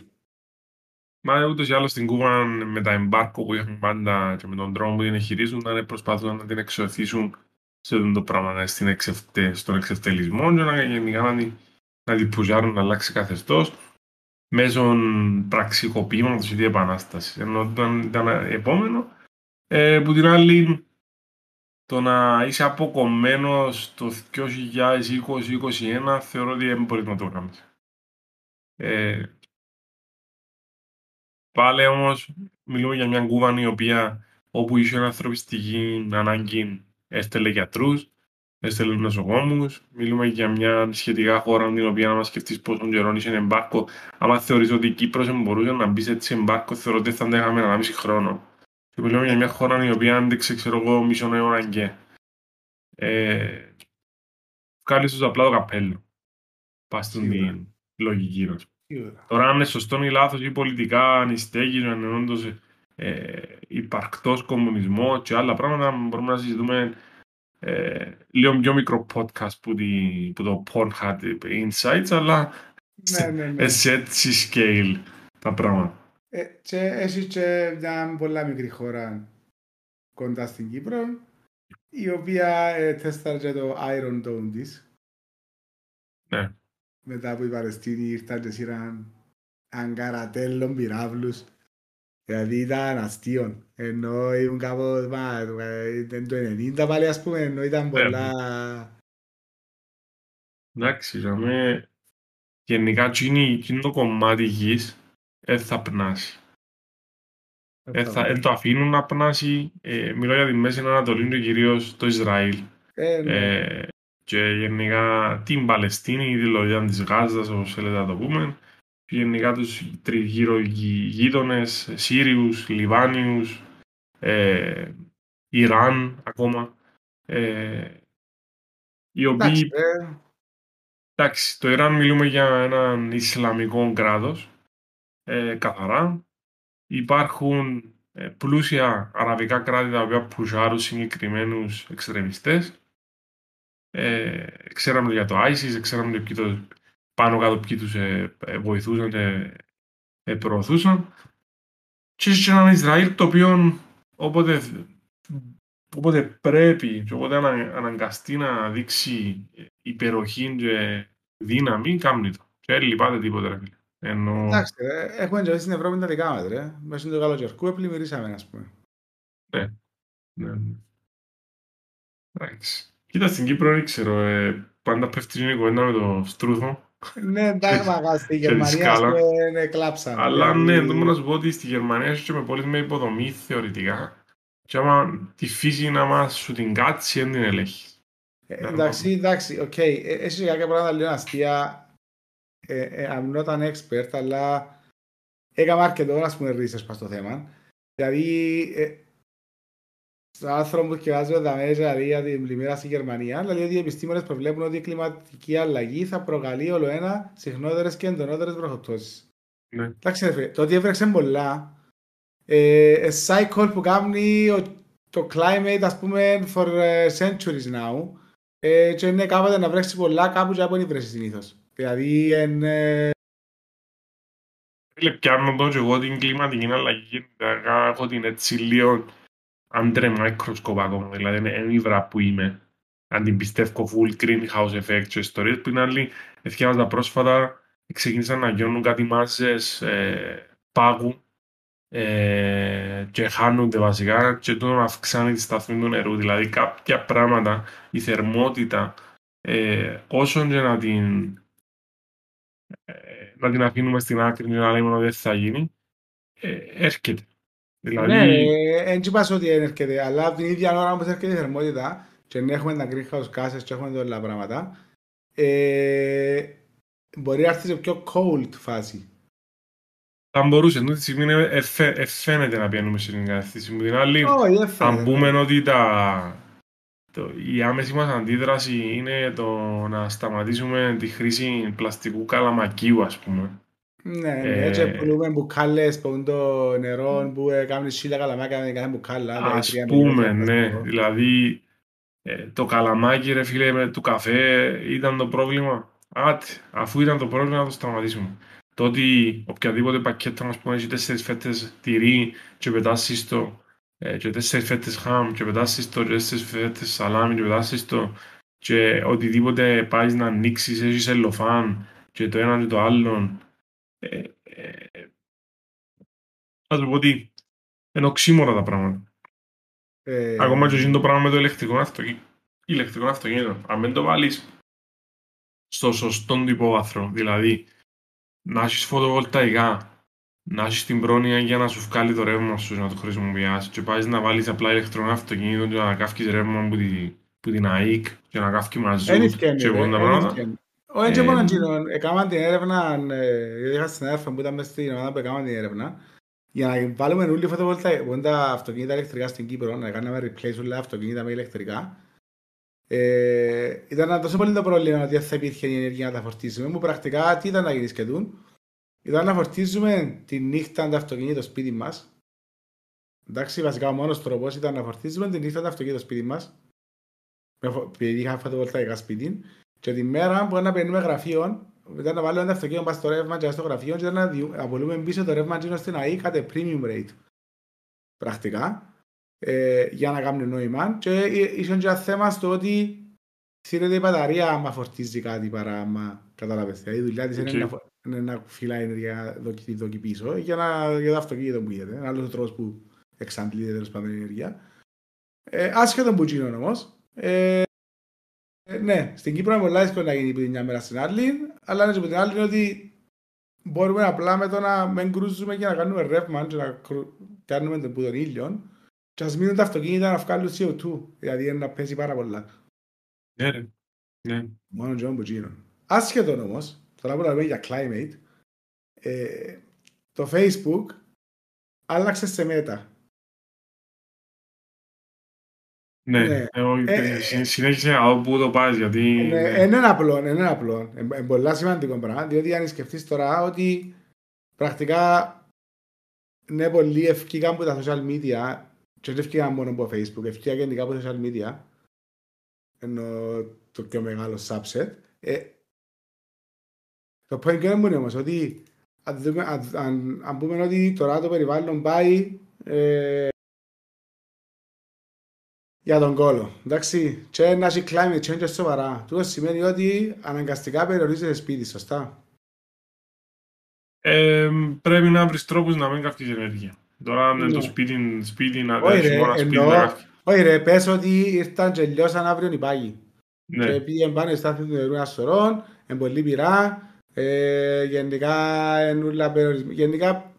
Μα ούτως ή άλλως στην Κούβα με τα εμπάρκο που είχαν πάντα και με τον τρόπο που την εγχειρίζουν να προσπαθούν να την εξωθήσουν σε αυτό το πράγμα, να στην εξευτε, στον εξευτελισμό και να γενικά να την, να την πουζάρουν να αλλάξει καθεστώς μέσω πραξικοπήματος ή την επανάστασης. Ενώ ήταν, ήταν επόμενο, ε, που την άλλη το να είσαι αποκομμένος το 2020-2021 θεωρώ ότι δεν μπορείς να το κάνεις. Ε, Πάλι όμως, μιλούμε για μια Κούβα η οποία όπου είχε ανθρωπιστική ανάγκη έστελε γιατρούς, έστελε νοσοκόμους. Μιλούμε για μια σχετικά χώρα την οποία, άμα σκεφτείς πόσο καιρό είσαι εμπάρκο, άμα θεωρείς ότι η Κύπρος μπορούσε να μπει έτσι εμπάρκο, θεωρώ ότι θα αντέχαμε ένα μισή χρόνο. Και μιλούμε για μια χώρα η οποία άντεξε, ξέρω εγώ, μισό αιώνα και. Ε, Βγάλει σου απλά το καπέλο. Πας στην Σίγουρα. την λογική του. Σίγουρα. Τώρα αν είναι σωστό ή λάθος ή πολιτικά αν στέγη, αν είναι όντως ε, υπαρκτός κομμουνισμό και άλλα πράγματα μπορούμε να συζητούμε ε, λίγο πιο μικρό podcast που, τη, που το Pornhub Insights αλλά Ναι, ναι, ναι. ε, σε έτσι scale τα πράγματα. Ε, και έχει και μια πολλά μικρή χώρα κοντά στην Κύπρο, η οποία ε, τέσταρε και το Iron Dome της. Ναι. Μετά που οι Παλαιστίνοι ήρθαν και σύραν αγκαρατέλων πυράβλους. Δηλαδή ήταν αστείο. Ενώ ήμουν κάπως, μα, ε, ήταν το 90 πάλι ας πούμε, ενώ ήταν πολλά... Εντάξει, για με γενικά εκείνη- εκείνο το κομμάτι γης δεν θα πνάσει. Δεν θα, εν το αφήνουν να πνάσει. Ε, μιλώ για τη Μέση Ανατολή και κυρίως το Ισραήλ. Ε, ναι. Ε, και γενικά την Παλαιστίνη, τη λογιά της Γάζας, όπως θέλετε να το πούμε, και γενικά τους τριγύρω γει- γείτονες, Σύριους, Λιβάνιους, ε, Ιράν ακόμα, ε, οι Εντάξει, οποίοι, ε, εντάξει, το Ιράν μιλούμε για έναν Ισλαμικό κράτος, ε, καθαρά. Υπάρχουν ε, πλούσια αραβικά κράτη τα οποία πουσάρουν συγκεκριμένους εξτρεμιστές. Ε, ξέραμε για το ISIS, ξέραμε ποιοι το, πάνω κάτω ποιοι τους ε, ε, βοηθούσαν και ε, προωθούσαν. Και έχει και έναν Ισραήλ το οποίο όποτε, όποτε πρέπει και όποτε ανα, αναγκαστεί να δείξει υπεροχή και δύναμη, κάνει το. Και δεν λυπάται τίποτε ρε φίλε. Ενώ... Εντάξει, ρε, έχουμε και στην Ευρώπη τα δικά μας, ρε. Μέσα στο καλοκαιρικού επλημμυρίσαμε, ας πούμε. Ναι, ναι. ναι. Εντάξει. Κοίτα, στην Κύπρο δεν ξέρω, ε, πάντα πέφτει η κουβέντα με το στρούθο. Ναι, [LAUGHS] εντάξει, μαγά, στη και τη Γερμανία σκάλα. στο- ναι, κλάψαμε. Αλλά ναι, Δηλαδή, το να σου πω ότι στη Γερμανία έχει και με πόλεις με υποδομή θεωρητικά. Και άμα τη φύση να μας σου την κάτσει, δεν την ελέγχεις. ε, Εντάξει, εντάξει, οκ. Ε, Έχει κάποια πράγματα λίγο αστεία. Ε, ε, I'm not an expert, αλλά έκανα αρκετό, ας πούμε, research πας στο θέμα. Δηλαδή, ε, στο άρθρο που διαβάζω τα μέσα δηλαδή, για την πλημμύρα στη Γερμανία, δηλαδή ότι οι επιστήμονες προβλέπουν ότι η κλιματική αλλαγή θα προκαλεί ολοένα συχνότερες και εντονότερες βροχοπτώσεις. Ναι. Εντάξει, ρε φίλε, το ότι έβρεξε πολλά, ε, ε, cycle που κάνει ο- το climate, ας πούμε, for ε, centuries now, ε, και είναι κάποτε να βρέξει πολλά κάπου και από δεν βρέσεις συνήθως. Δηλαδή, εν, ε, Φίλε, πιάνω το και εγώ την κλιματική αλλαγή, δηλαδή, έχω την έτσι λίγο άντρε microscope ακόμα, δηλαδή είναι έμιβρα που είμαι. Αν την πιστεύω full greenhouse effect και ιστορίες που είναι άλλοι, εθιάζοντα πρόσφατα, ξεκίνησαν να γιώνουν κάτι μάζες ε, πάγου ε, και χάνονται βασικά και τούτο να αυξάνει τη σταθμή του νερού. Δηλαδή κάποια πράγματα, η θερμότητα, ε, όσον και να την, ε, να την αφήνουμε στην άκρη και να λέμε ότι δεν θα γίνει, ε, έρχεται. Δηλαδή, ναι, δεν είπα ότι δεν έρχεται, αλλά από την ίδια ώρα που έρχεται η θερμότητα και δεν έχουμε τα greenhouse gases και έχουμε όλα τα πράγματα, ε, μπορεί να έρθει σε πιο cold φάση. θα μπορούσες, αυτή τη στιγμή είναι- ε, φαι- ε, φαίνεται να πιάνουμε σε την κατεύθυνση μου. Την άλλη, Όχι, δεν αν φαίνεται. πούμε ότι τα, το, η άμεση μας αντίδραση είναι το να σταματήσουμε τη χρήση πλαστικού καλαμακίου, ας πούμε. Ναι, ναι, Ε, έτσι πουλούμε μπουκάλες που είναι το νερό που ε, κάνουν σίλια καλαμάκια με κάθε μπουκάλα. δηλαδή Ας τρία πούμε, μιλιόμετρα ναι. πλαστικό. Δηλαδή, ε, το καλαμάκι, ρε φίλε, με του καφέ ήταν το πρόβλημα. Άτε, αφού ήταν το πρόβλημα, να το σταματήσουμε. Το ότι οποιαδήποτε πακέτα μας πούμε έχει τέσσερις φέτες τυρί και πετάσεις το ε, και τέσσερις φέτες χαμ και πετάσεις το και τέσσερις φέτες σαλάμι και πετάσεις το και οτιδήποτε πάεις να ανοίξεις έχεις σελοφάν και το ένα και το άλλο ε, ε, θα σου πω ότι είναι οξύμορα τα πράγματα. Ε, Ακόμα και εκείνο το πράγμα με το ηλεκτρικό αυτοκίνητο. Ηλεκτρικό αυτοκίνητο. Αν δεν το βάλεις στο σωστό υπόβαθρο, δηλαδή να έχεις φωτοβολταϊκά, να έχεις την πρόνοια για να σου βγάλει το ρεύμα σου να το χρησιμοποιήσεις και πάει να βάλεις απλά ηλεκτρικό αυτοκίνητο και να καύκεις ρεύμα από την, που την ΑΕΚ και να καύκει Εν μαζού ευκαινεί, και ρε, πολλά εν πράγματα. Ευκαινεί. Όχι και Ε, μόνο εκείνο, έκαναν την έρευνα, ε, γιατί είχα στην έρευνα που ήταν μέσα στην ομάδα που έκαναν την έρευνα, για να βάλουμε όλοι φωτοβολταϊκά, που είναι τα αυτοκίνητα ηλεκτρικά στην Κύπρο, να κάνουμε replace όλα αυτοκίνητα με ηλεκτρικά. Ε, ήταν τόσο πολύ το πρόβλημα ότι δεν θα υπήρχε η ενέργεια να τα φορτίσουμε, που πρακτικά τι ήταν να γίνει σχεδόν. Ήταν να φορτίζουμε τη νύχτα το αυτοκίνητο στο σπίτι μας. Εντάξει, βασικά ο μόνος τρόπος ήταν να φορτίζουμε τη νύχτα το αυτοκίνητο στο σπίτι μας. Με φω- Επειδή είχα φωτοβολταϊκά σπίτι. Και τη μέρα που να παίρνουμε γραφείο, ήταν να βάλουμε το αυτοκίνητο μας στο ρεύμα και στο γραφείο και ήταν να διου- να πουλούμε πίσω το ρεύμα εκείνος στην ΑΗ κατά premium rate. Πρακτικά. Ε, για να κάνουν νόημα. Και ε, είχε και ένα θέμα στο ότι σύρεται η μπαταρία άμα φορτίζει κάτι παρά άμα καταλάβετε. Δηλαδή η δουλειά της Οκ. είναι, να, φο- είναι να φυλάει ενέργεια δοκι, τη δοκι πίσω για, να, για το αυτοκίνητο που γίνεται. Ένα άλλος τρόπος που εξαντλείται τέλος πάντων η ενέργεια. Ε, άσχετον που γίνον όμως, ε, ε, ναι, στην Κύπρο είναι πολλά δύσκολο να γίνει από τη μια μέρα στην άλλη, αλλά είναι και από την άλλη είναι ότι μπορούμε απλά με το να μην κρούζουμε και να κάνουμε ρεύμα και να κρου- κάνουμε τον που τον ήλιο και ας μείνουν τα αυτοκίνητα να βγάλουν CO2, δηλαδή είναι να πέσει πάρα πολλά. Ναι, ρε. Ναι. Μόνο και που γίνον. Άσχετον όμως, τώρα που λέμε για climate, ε, το Facebook άλλαξε σε μέτα. Ναι, Ναι. ε, όχι, Ε, ε, συ- συνέχισε να δω πού το πας, γιατί... Είναι ναι. είναι απλό, είναι απλό. Είναι πολύ σημαντικό πράγμα, διότι αν σκεφτείς τώρα ότι πρακτικά είναι πολύ ευκήκαν από τα social media και δεν ευκήκαν μόνο από Facebook, ευκήκαν γενικά από τα social media ενώ το πιο μεγάλο subset. Ε, το point είναι μόνο όμως ότι αν, δούμε- αν, αν, αν πούμε ότι τώρα το περιβάλλον πάει ε, για τον κόλο. Εντάξει, και να έχει climate change σοβαρά. Τούτο σημαίνει ότι αναγκαστικά περιορίζεται σπίτι, σωστά. Ε, πρέπει να βρεις τρόπους να μην καυκείς ενέργεια. Τώρα αν είναι το Ναι. σπίτι, σπίτι να Όχι τρέχεις ρε, μόνος σπίτι εννοώ- να καυκείς. Όχι ρε, πες ότι ήρθαν και λιώσαν αύριο οι πάγοι. Και Ναι, πήγαν πάνε στάθμοι του νερού ένα σωρό, είναι πολύ πειρά, ε, γενικά ενούλα περιορισ- γενικά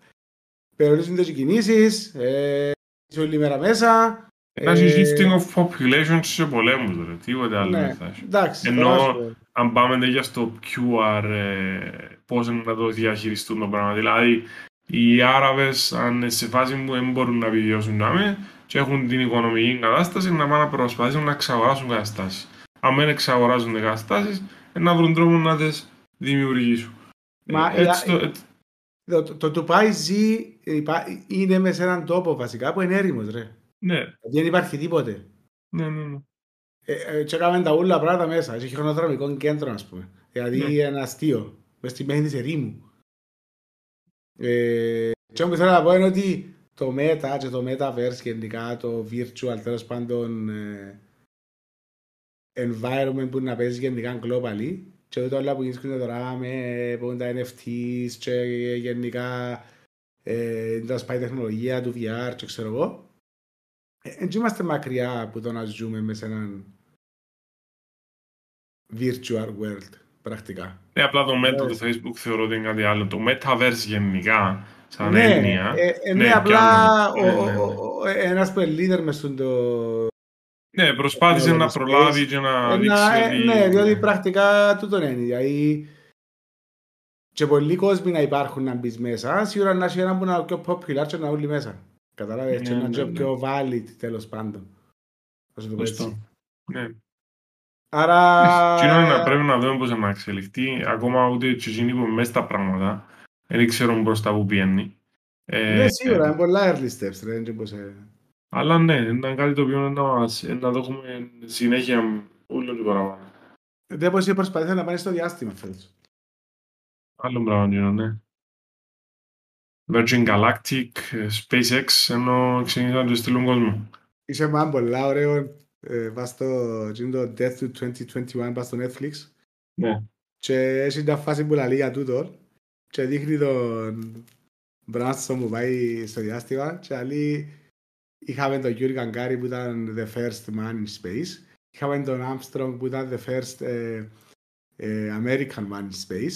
περιορίζονται και οι κινήσεις, ε, είσαι όλη μέρα μέσα. Ένα ε, shifting of population σε πολέμους, ρε. Τίποτε άλλο Ναι, δεν θα έχει. εντάξει. Εννοώ- τώρα σου πω. αν πάμε ναι, για στο QR, ε, πώς να το διαχειριστούν το πράγμα. Δηλαδή, οι Άραβες, αν είναι σε φάση που δεν μπορούν να επιβιώσουν να με, και έχουν την οικονομική κατάσταση, να πάνε να προσπαθήσουν να εξαγοράσουν καταστάσεις. Αν δεν εξαγοράζουν οι καταστάσεις, ε, να βρουν τρόπο να τις δημιουργήσουν. Ε, Μα, έτσι ε, το- έτσι- Το, το, το Dubai ζει, υπά- είναι μέσα σε έναν τόπο βασικά που είναι έρημος ρε. Ναι, Δηλαδή δεν υπάρχει τίποτε. ναι, ναι, ναι. Ε, ε, και έκαμε τα ούλα πράγματα μέσα. Έχει χρονοδρομικό κέντρο, ας πούμε. Δηλαδή Ναι. ένα αστείο. Μες στη μέση της ερήμου. Ε, και όμως θέλω να πω είναι ότι το Meta και το Metaverse γενικά, το virtual τέλος πάντων ε, environment που να παίζεις γενικά globally και όλα όλα που γίνονται τώρα με που είναι τα NFTs και γενικά ε, τα σπάει τεχνολογία του VR και ξέρω εγώ δεν είμαστε μακριά από το να ζούμε μέσα σε έναν virtual world πρακτικά. Ναι, απλά το μέτρο Ναι. του Facebook θεωρώ ότι είναι κάτι άλλο. Το Metaverse γενικά, σαν ναι, έννοια, ε, ε, ναι, ναι, απλά κι άλλο. ο, Ναι, ναι, ναι. ο, ο, ένας που είναι leader μες στον το... ναι, προσπάθησε το να space. προλάβει και να Ε, δείξει να- ε, ότι... ναι, διότι πρακτικά τούτο είναι. Δηλαδή, και πολλοί κόσμοι να υπάρχουν να μπεις μέσα, σίγουρα να έχει έναν που να είναι πιο popular και να όλοι μέσα. Κατάλαβες, και Ναι, να είναι ναι, και ναι. πιο valid τέλος πάντων. Να σου το πω Σωστό. έτσι. Ναι. Άρα... Τι είναι να πρέπει να δούμε πώς να εξελιχθεί. Ακόμα ούτε και εκείνοι που είναι μέσα στα πράγματα δεν ξέρουν προς τα που πιένει. Ε, Ναι, σίγουρα, είναι πολλά early steps, ρε, έτσι πως, ε, Αλλά ναι, είναι κάτι το οποίο να, μας- να το έχουμε συνέχεια όλο το παραπάνω. Δεν πως προσπαθήσει να πάνε στο διάστημα φέτος. Άλλο πράγμα γίνω, ναι. Virgin Galactic, ε, SpaceX, ενώ ξεκίνησαν να στείλουν κόσμο. Είσαι μάλλον πολλά ωραίο, ε, πας στο εκείνο το Death to 2021, πας στο Netflix Ναι. και έχει μια φάση που λαλεί για τούτο και δείχνει τον Branson που πάει στο διάστημα και λέει είχαμε τον Yuri Gagarin που ήταν the first man in space είχαμε τον Armstrong που ήταν the first ε, ε, American man in space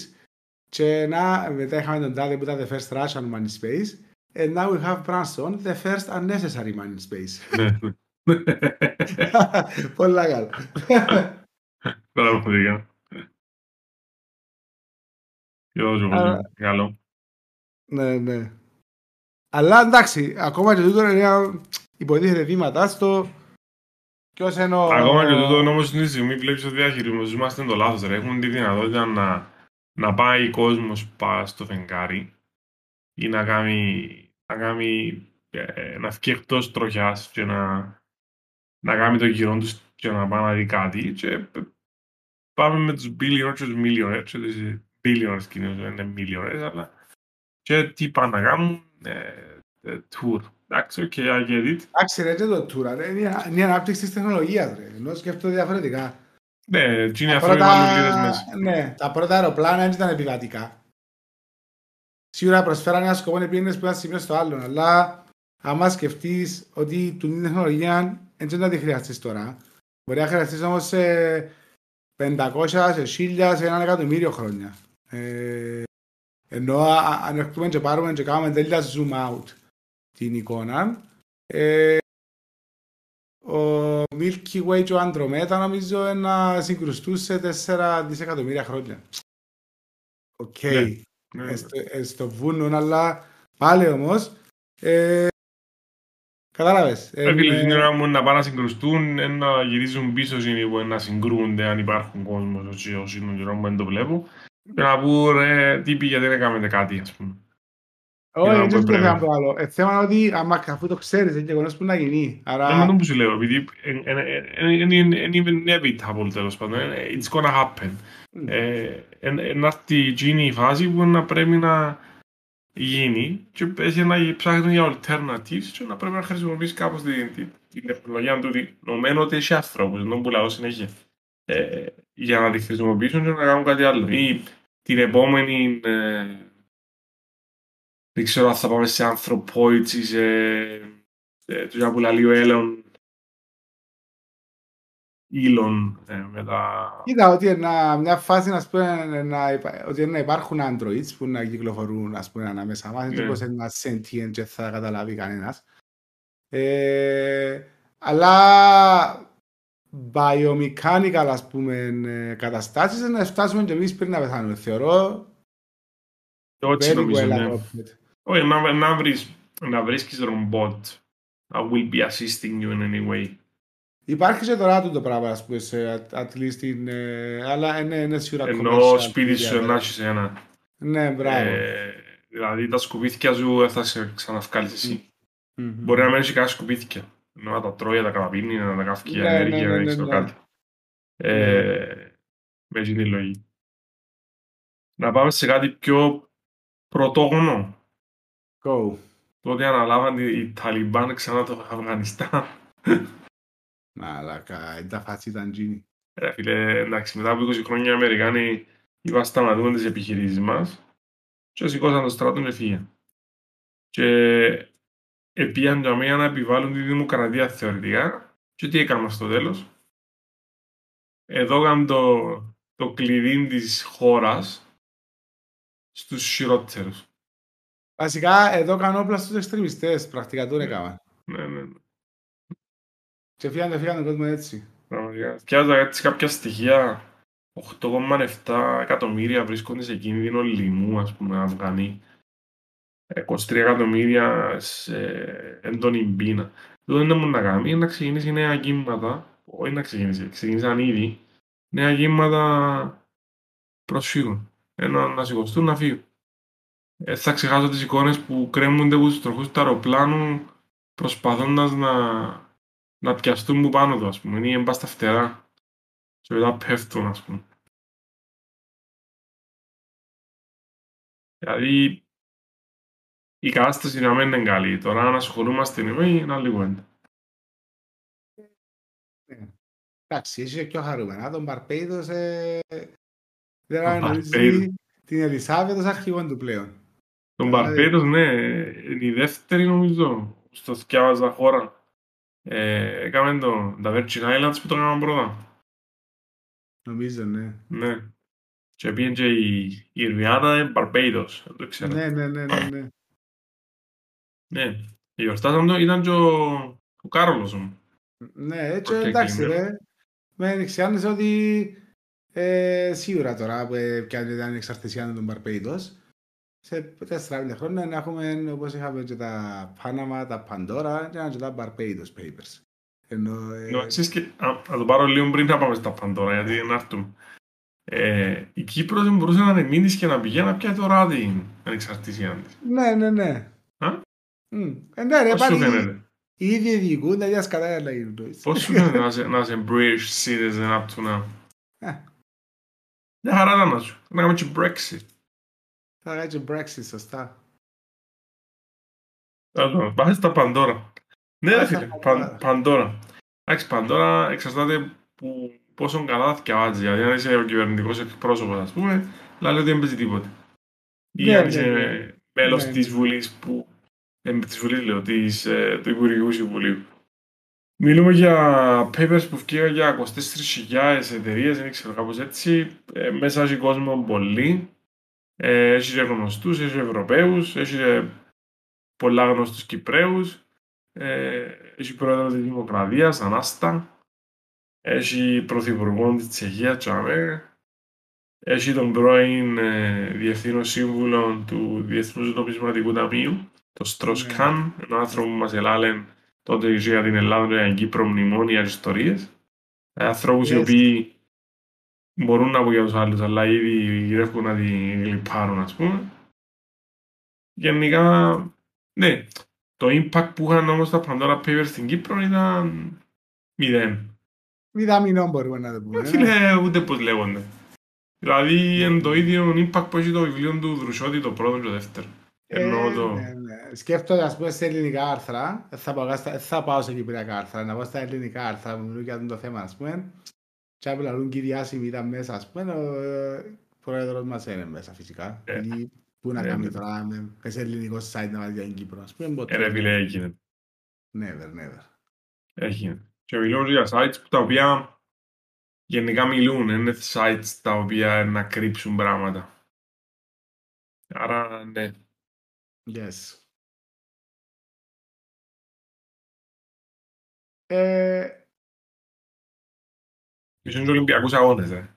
και να, μετά είχαμε τον Tade που ήταν the first Russian man in space and now we have Branson the first unnecessary man in space Ναι. Πολλά καλά. Πραγματικά. Καλό και Άρα- πολύ. Καλό. Ναι, ναι. Αλλά εντάξει, ακόμα και τούτο είναι ένα υποτίθεται βήματα στο ποιος είναι ο... Ακόμα και τούτο όμως στην στιγμή βλέπεις ότι διαχειριζόμαστε το λάθος. Ρε. Έχουμε τη δυνατότητα να, να πάει κόσμος πά στο φεγγάρι ή να κάνει, να, κάνει, ε, να βγει εκτός τροχιάς και να, να κάνει το γύρο τους και να πάει να δει κάτι και πάμε με τους billionaires και τους millionaires και τους billionaires κυρίως, δεν είναι millionaires αλλά και τι πάνε να κάνουν ε, ε, tour. Εντάξει, ok, I get it. Εντάξει ρε και το τούρα, ρε, είναι η- είναι η ανάπτυξη της τεχνολογίας ρε, ενώ σκέφτομαι διαφορετικά. Ναι, τι είναι Τα άνθρωποι πρώτα- μαλλουλίδες μέσα. Ναι, τα πρώτα αεροπλάνα δεν ήταν επιβατικά. Σίγουρα προσφέραν ένα σκοπό να πήγαινες που ένα σημείο στο άλλο, αλλά άμα σκεφτείς ότι την τεχνολογία δεν να τη χρειαστείς τώρα, μπορεί να χρειαστείς όμως σε 500, σε 1000, σε έναν εκατομμύριο χρόνια. Ε, ενώ α- α- αν έρχομαι και πάρουμε και κάνουμε τέλεια zoom out την εικόνα, ε, ο Milky Way και ο Andromeda νομίζω να συγκρουστούν σε 4 δισεκατομμύρια χρόνια. Οκ. Ναι. Ναι, Ε, στο- ε, στο βούνο, αλλά πάλι όμως ε, κατάλαβες. Ε, Ε, φίλε, ε, την ώρα μου να πάνε να συγκρουστούν, ε, να γυρίζουν πίσω είναι που να συγκρούονται αν υπάρχουν κόσμος όσοι όσοι είναι καιρός που δεν το βλέπω και να πούν ρε τύποι γιατί δεν έκαμε κάτι ας πούμε. Όχι, να δεν πούμε είναι πρέπει. θέμα το άλλο. Ε, θέμα είναι ότι άμα αφού το ξέρεις, είναι γεγονός που να γίνει. Δεν με Άρα, τον που σου λέω, επειδή δεν είναι inevitable τέλος πάντων, ε, it's gonna happen. Ε, εν- εν- Να έρθει εκείνη η φάση που να πρέπει να γίνει και έχει να ψάχνει για alternatives και να πρέπει να χρησιμοποιήσει κάπως την, την, την τεχνολογία του. Νομίζω ότι έχει ανθρώπους, δεν που λαό συνέχεια, ε, για να τη χρησιμοποιήσουν και να κάνουν κάτι άλλο. Ή την επόμενη, ε, Δεν ξέρω αν θα πάμε σε ανθρωπόιτσι, σε... σε τους που λέει ο Έλλον, Ήλον, ε, με τα... Κοίτα ότι είναι μια φάση να πούμε, να, υπά- ότι να υπάρχουν androids που να κυκλοφορούν ας πούμε, ανάμεσα μας, Ναι. δεν πως ένα sentient και θα καταλάβει κανένας. Ε, αλλά biomechanical ας πούμε ε, καταστάσεις να φτάσουμε και εμείς πριν να πεθάνουμε. Θεωρώ Έτσι very νομίζω, well ναι. adopted. Όχι, να, να, βρεις, να βρίσκεις ρομπότ that will be assisting you in any way. Υπάρχει και τώρα το πράγμα, ας πούμε, σε, at least in, ε, αλλά είναι, είναι σίγουρα Ενώ commercial σπίτι σου media, να έχεις ένα. Ναι, μπράβο. Ε, δηλαδή τα σκουπίθηκια σου δεν θα σε ξαναυκάλεις εσύ. Μμμ. Μπορεί να μένεις και κάτι σκουπίθηκια. Ενώ να τα τρώει, να τα καταπίνει, να τα καύκει Ναι, ναι, ενέργεια, ναι, δεν ναι, ξέρω ναι. κάτι. Ε, με έτσι τη λογική. Να πάμε σε κάτι πιο πρωτόγονο. Go. Το ότι αναλάβαν οι οι Ταλιμπάν ξανά το Αφγανιστάν. Μαλάκα, η τα φάση ήταν τζίνι. Ρε φίλε, εντάξει, μετά από 20 χρόνια οι Αμερικάνοι είπαν σταματούμε τις επιχειρήσεις μας και σηκώσαν το στράτο και φύγαν. Και επίαν για μένα να επιβάλλουν τη δημοκρατία θεωρητικά και τι έκαναν στο τέλος. Εδώ έκαναν το, το κλειδί της χώρας στους χειρότερους. Βασικά, εδώ κάνω όπλα στους εξτρεμιστές, πρακτικά τον έκαναν. Ναι, ναι, ναι. Και φύγαν, και φύγαν τον κόσμο έτσι. Πραγματικά. Σκιάζα έτσι κάποια στοιχεία. 8,7 εκατομμύρια βρίσκονται σε κίνδυνο λοιμού, ας πούμε, Αφγανοί. 23 εκατομμύρια σε έντονη πείνα. Αυτό δεν είναι μόνο να κάνει, είναι να ξεκινήσει νέα κύματα. Όχι να ξεκινήσει, ξεκίνησαν ήδη. Νέα κύματα προσφύγων. Ενώ να σηκωστούν να φύγουν. Ε, θα ξεχάσω τις εικόνες που κρέμονται από τους τροχούς του αεροπλάνου προσπαθώντας να, να πιαστούν που πάνω του, ας πούμε, ή εμπά στα φτερά. Και μετά πέφτουν, ας πούμε. Δηλαδή, η κατάσταση να μην είναι καλή. Τώρα, αν ασχολούμαστε εμείς, είναι άλλη κουβέντα. Εντάξει, είσαι και πιο χαρούμενα. Τον Μπαρπέιδος ε, δεν Τον αναγνωρίζει Μπαρπέιδος. την Ελισάβετ ως αρχηγόν του πλέον. Τον Δηλαδή- Μπαρπέδος, ναι, είναι η δεύτερη νομίζω, στο θυκιάβαζα χώρα. Ε, έκαμε το, τα Virgin Islands που το έκαναν πρώτα. Νομίζω, ναι. Ναι. Και πήγαινε και η, η Ιρβιάνα είναι Μπαρπέιδος, δεν το ξέρω. Ναι, ναι, ναι, ναι, ναι. Ναι. Γιορτάσαν το, ήταν και ο, ο Κάρολος μου. Ναι, έτσι Οκ, εντάξει κλείνει. ρε. Με ανοιξιάνεσαι ότι ε, σίγουρα τώρα που ε, πιάνει την ανεξαρτησία των Μπαρπέιδος σε τέσσερα χρόνια να έχουμε όπως είχαμε και τα Πάναμα, τα Παντόρα και και τα Barbados Papers. Ενώ, ε, No, ξέρεις και, α, να το πάρω λίγο πριν να πάμε στα Παντόρα, γιατί να έρθουμε. Ε, η Κύπρος δεν μπορούσε να ανεμείνεις και να πηγαίνει να πιάει τώρα την ανεξαρτησία της. ναι, ναι, ναι. Α; Μμ. Ε, ναι, ρε, Πώς σου πάλι φαίνεται; οι ίδιοι διοικούν τα ίδια σκατά να γίνουν. Πώς σου φαίνεται να είσαι, να είσαι British citizen up to now. Ε. Μια χαρά ήταν να σου. Να κάνουμε και Brexit. Θα κάνει και Brexit, σωστά. Τέλος, Πάμε στα Παντόρα. Ναι, ρε Πάμε στα φίλε, Παντόρα. Παν- Παντόρα. Εντάξει, Παντόρα εξαρτάται που πόσο καλά θυκευάζει. Δηλαδή, αν είσαι ο κυβερνητικός εκπρόσωπος, ας πούμε, λέει ότι δεν παίζει τίποτε. Ή Ναι, αν ναι, είσαι ναι. μέλος Ναι, της ναι. Βουλής που... Ε, της Βουλής λέω, της, ε, του Υπουργικού Συμβουλίου. Μιλούμε για papers που βγήκαν για 24.000 εταιρείες, δεν ξέρω κάπως έτσι. Ε, μέσα έχει κόσμο πολύ. Ε, έχεις και γνωστούς, έχεις Ευρωπαίους, έχεις και πολλά γνωστούς Κυπραίους. Ε, έχει πρόεδρο της Δημοκρατίας, Ανάστα. Έχει πρωθυπουργό της Τσεχίας, Τσαμέ. Έχει τον πρώην ε, διευθύνων σύμβουλο του Διεθνούς Νομισματικού Ταμείου, το Στροσκάν, έναν άνθρωπο που μας ελάλεν τότε για την Ελλάδα και την Κύπρο μνημόνια και ιστορίες. Ε, Ανθρώπους οι Yes. οποίοι μπορούν να πούν για τους άλλους, αλλά ήδη γυρεύουν να την γλυπάρουν, ας πούμε. Γενικά, ναι, το impact που είχαν όμως τα Pandora Papers στην Κύπρο ήταν μηδέν. Μηδαμινό μπορούμε να το πούμε. Ε, ε. Φίλε, ούτε πώς λέγονται. Δηλαδή, είναι το ίδιο impact που έχει το βιβλίο του Δρουσότη, το πρώτο και το δεύτερο. Εννοώ Ε, το... ναι, ναι. Σκέφτομαι, ας πούμε, σε ελληνικά άρθρα, δεν θα πάω, στα- δεν θα πάω σε κυπριακά άρθρα, να πάω στα ελληνικά άρθρα που μιλούν για αυτό το θέμα, ας πούμε. Και απ' λαλούν και οι διάσημοι ήταν μέσα, ας πούμε, ο ε, πρόεδρος μας είναι μέσα, φυσικά. Ε. Είναι Πού να Ε, κάνει ναι. τώρα με σε ελληνικό site να βάλει για την Κύπρο. Ας πούμε Ε, ποτέ. ρε φίλε, έγινε. Never, never. Έγινε. Και μιλώ για sites που τα οποία γενικά μιλούν, είναι sites τα οποία να κρύψουν πράγματα. Άρα, ναι. Yes. Ε, Ήσουν τους Ολυμπιακούς αγώνες, ε.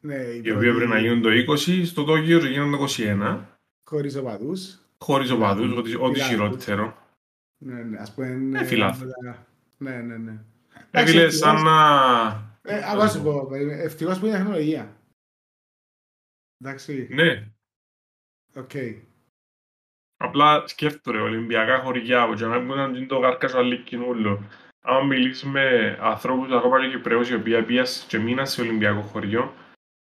ναι, η Οι οποίοι πρέπει να γίνουν το 20, στο Τόκιο γίνουν το 21, Χωρίς οπαδούς. χωρίς οπαδούς, ό,τι, ό,τι Φιλάθλους. χειρότερο. Ναι, ναι, ας πούμε... είναι- Ε, φιλάθλους. Ναι, ναι, ναι. Ε, Εντάξει, φίλε, ευτυχώς- σαν να... Ε, ακόμα σου πω, περίμενε. ευτυχώς που είναι τεχνολογία. Εντάξει, Ναι, οκ. απλά σκέφτομαι, Ολυμπιακά χωριά, που για να μην είναι το κάρκασο αλήκινούλο. Άμα μιλήσεις με ανθρώπους ακόμα και Κυπρέους οι οποίοι πήγαν και μείναν σε Ολυμπιακό χωριό,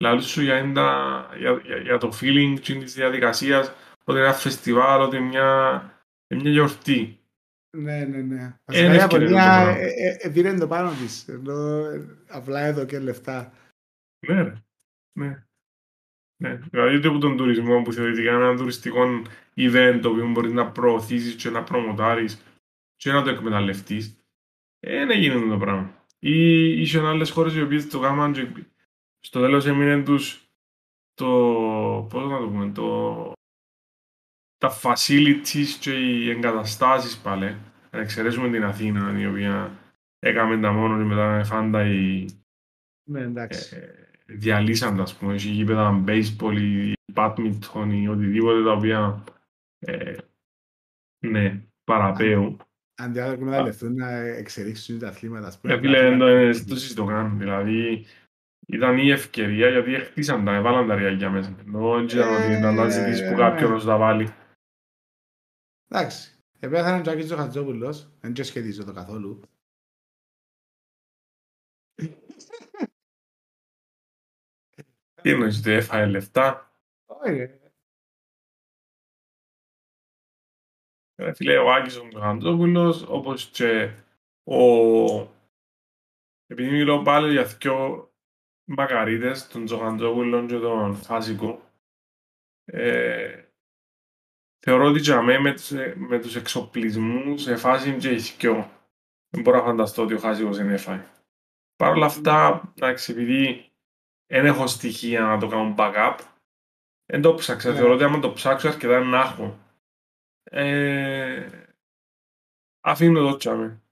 λαλούς σου για, είναι τα- για, για, για το feeling της διαδικασίας, ότι είναι ένα φεστιβάλ, ότι είναι μια, είναι μια γιορτή. Ναι, ναι, ναι. Είναι Βασικά η ευκαιρία Ιαπωνία το πράγμα. ε, ε, ε, πήρε το πάνω της, ενώ ε, απλά εδώ και λεφτά. Ναι, ρε. Ναι. Ναι. Δηλαδή ούτε από τον τουρισμό που θεωρητικά είναι ένα τουριστικό event το οποίο μπορείς να προωθήσεις και να προμοτάρεις και να το εκμεταλλευτείς. Ε, δεν γίνεται το πράγμα. Ή ίσως άλλες χώρες οι οποίες το κάνουν και στο τέλος έμεινε τους το, πώς να το πούμε, το, τα facilities και οι εγκαταστάσεις πάλι. Να εξαιρέσουμε την Αθήνα η οποία έκαμε τα μόνος και μετά φάντα η, Ναι, εντάξει. ε, διαλύσαν τα, ας πούμε, έχει γήπεδα baseball ή badminton ή οτιδήποτε τα οποία ε, ναι, παραπέουν. Αντί να εκμεταλλευτούν να εξελίξουν τα αθλήματα, ας πούμε. Ε, φίλε, δεν το- δεν το συζητώ καν. Δηλαδή, ήταν η ευκαιρία γιατί χτίσαν τα, έβαλαν τα ριάκια μέσα. Ενώ δεν ήταν ότι ήταν να ζητήσεις που Ε, κάποιον ναι. να σου τα βάλει. Εντάξει. Επέθανε ο Τζάκης ο Χατζόπουλος, δεν και σχετίζω το καθόλου. Τι εννοείς, ότι έφαγε λεφτά; Όχι, Φίλε, ο Άκης ο Μιχαντζόπουλος, όπως και ο... Επειδή μιλώ πάλι για δυο μακαρίτες, τον Τζοχαντζόπουλο και τον Φάσικο, ε, θεωρώ ότι για μέ με τους, με τους εξοπλισμούς σε φάση και οι δυο. Δεν μπορώ να φανταστώ ότι ο Χάσικος δεν έφαγε. Παρ' όλα αυτά, εντάξει, επειδή δεν έχω στοιχεία να το κάνω backup, δεν το ψάξα. Ναι. Θεωρώ ότι άμα το ψάξω αρκετά να έχω. Ε, αφήνω το τσάμε.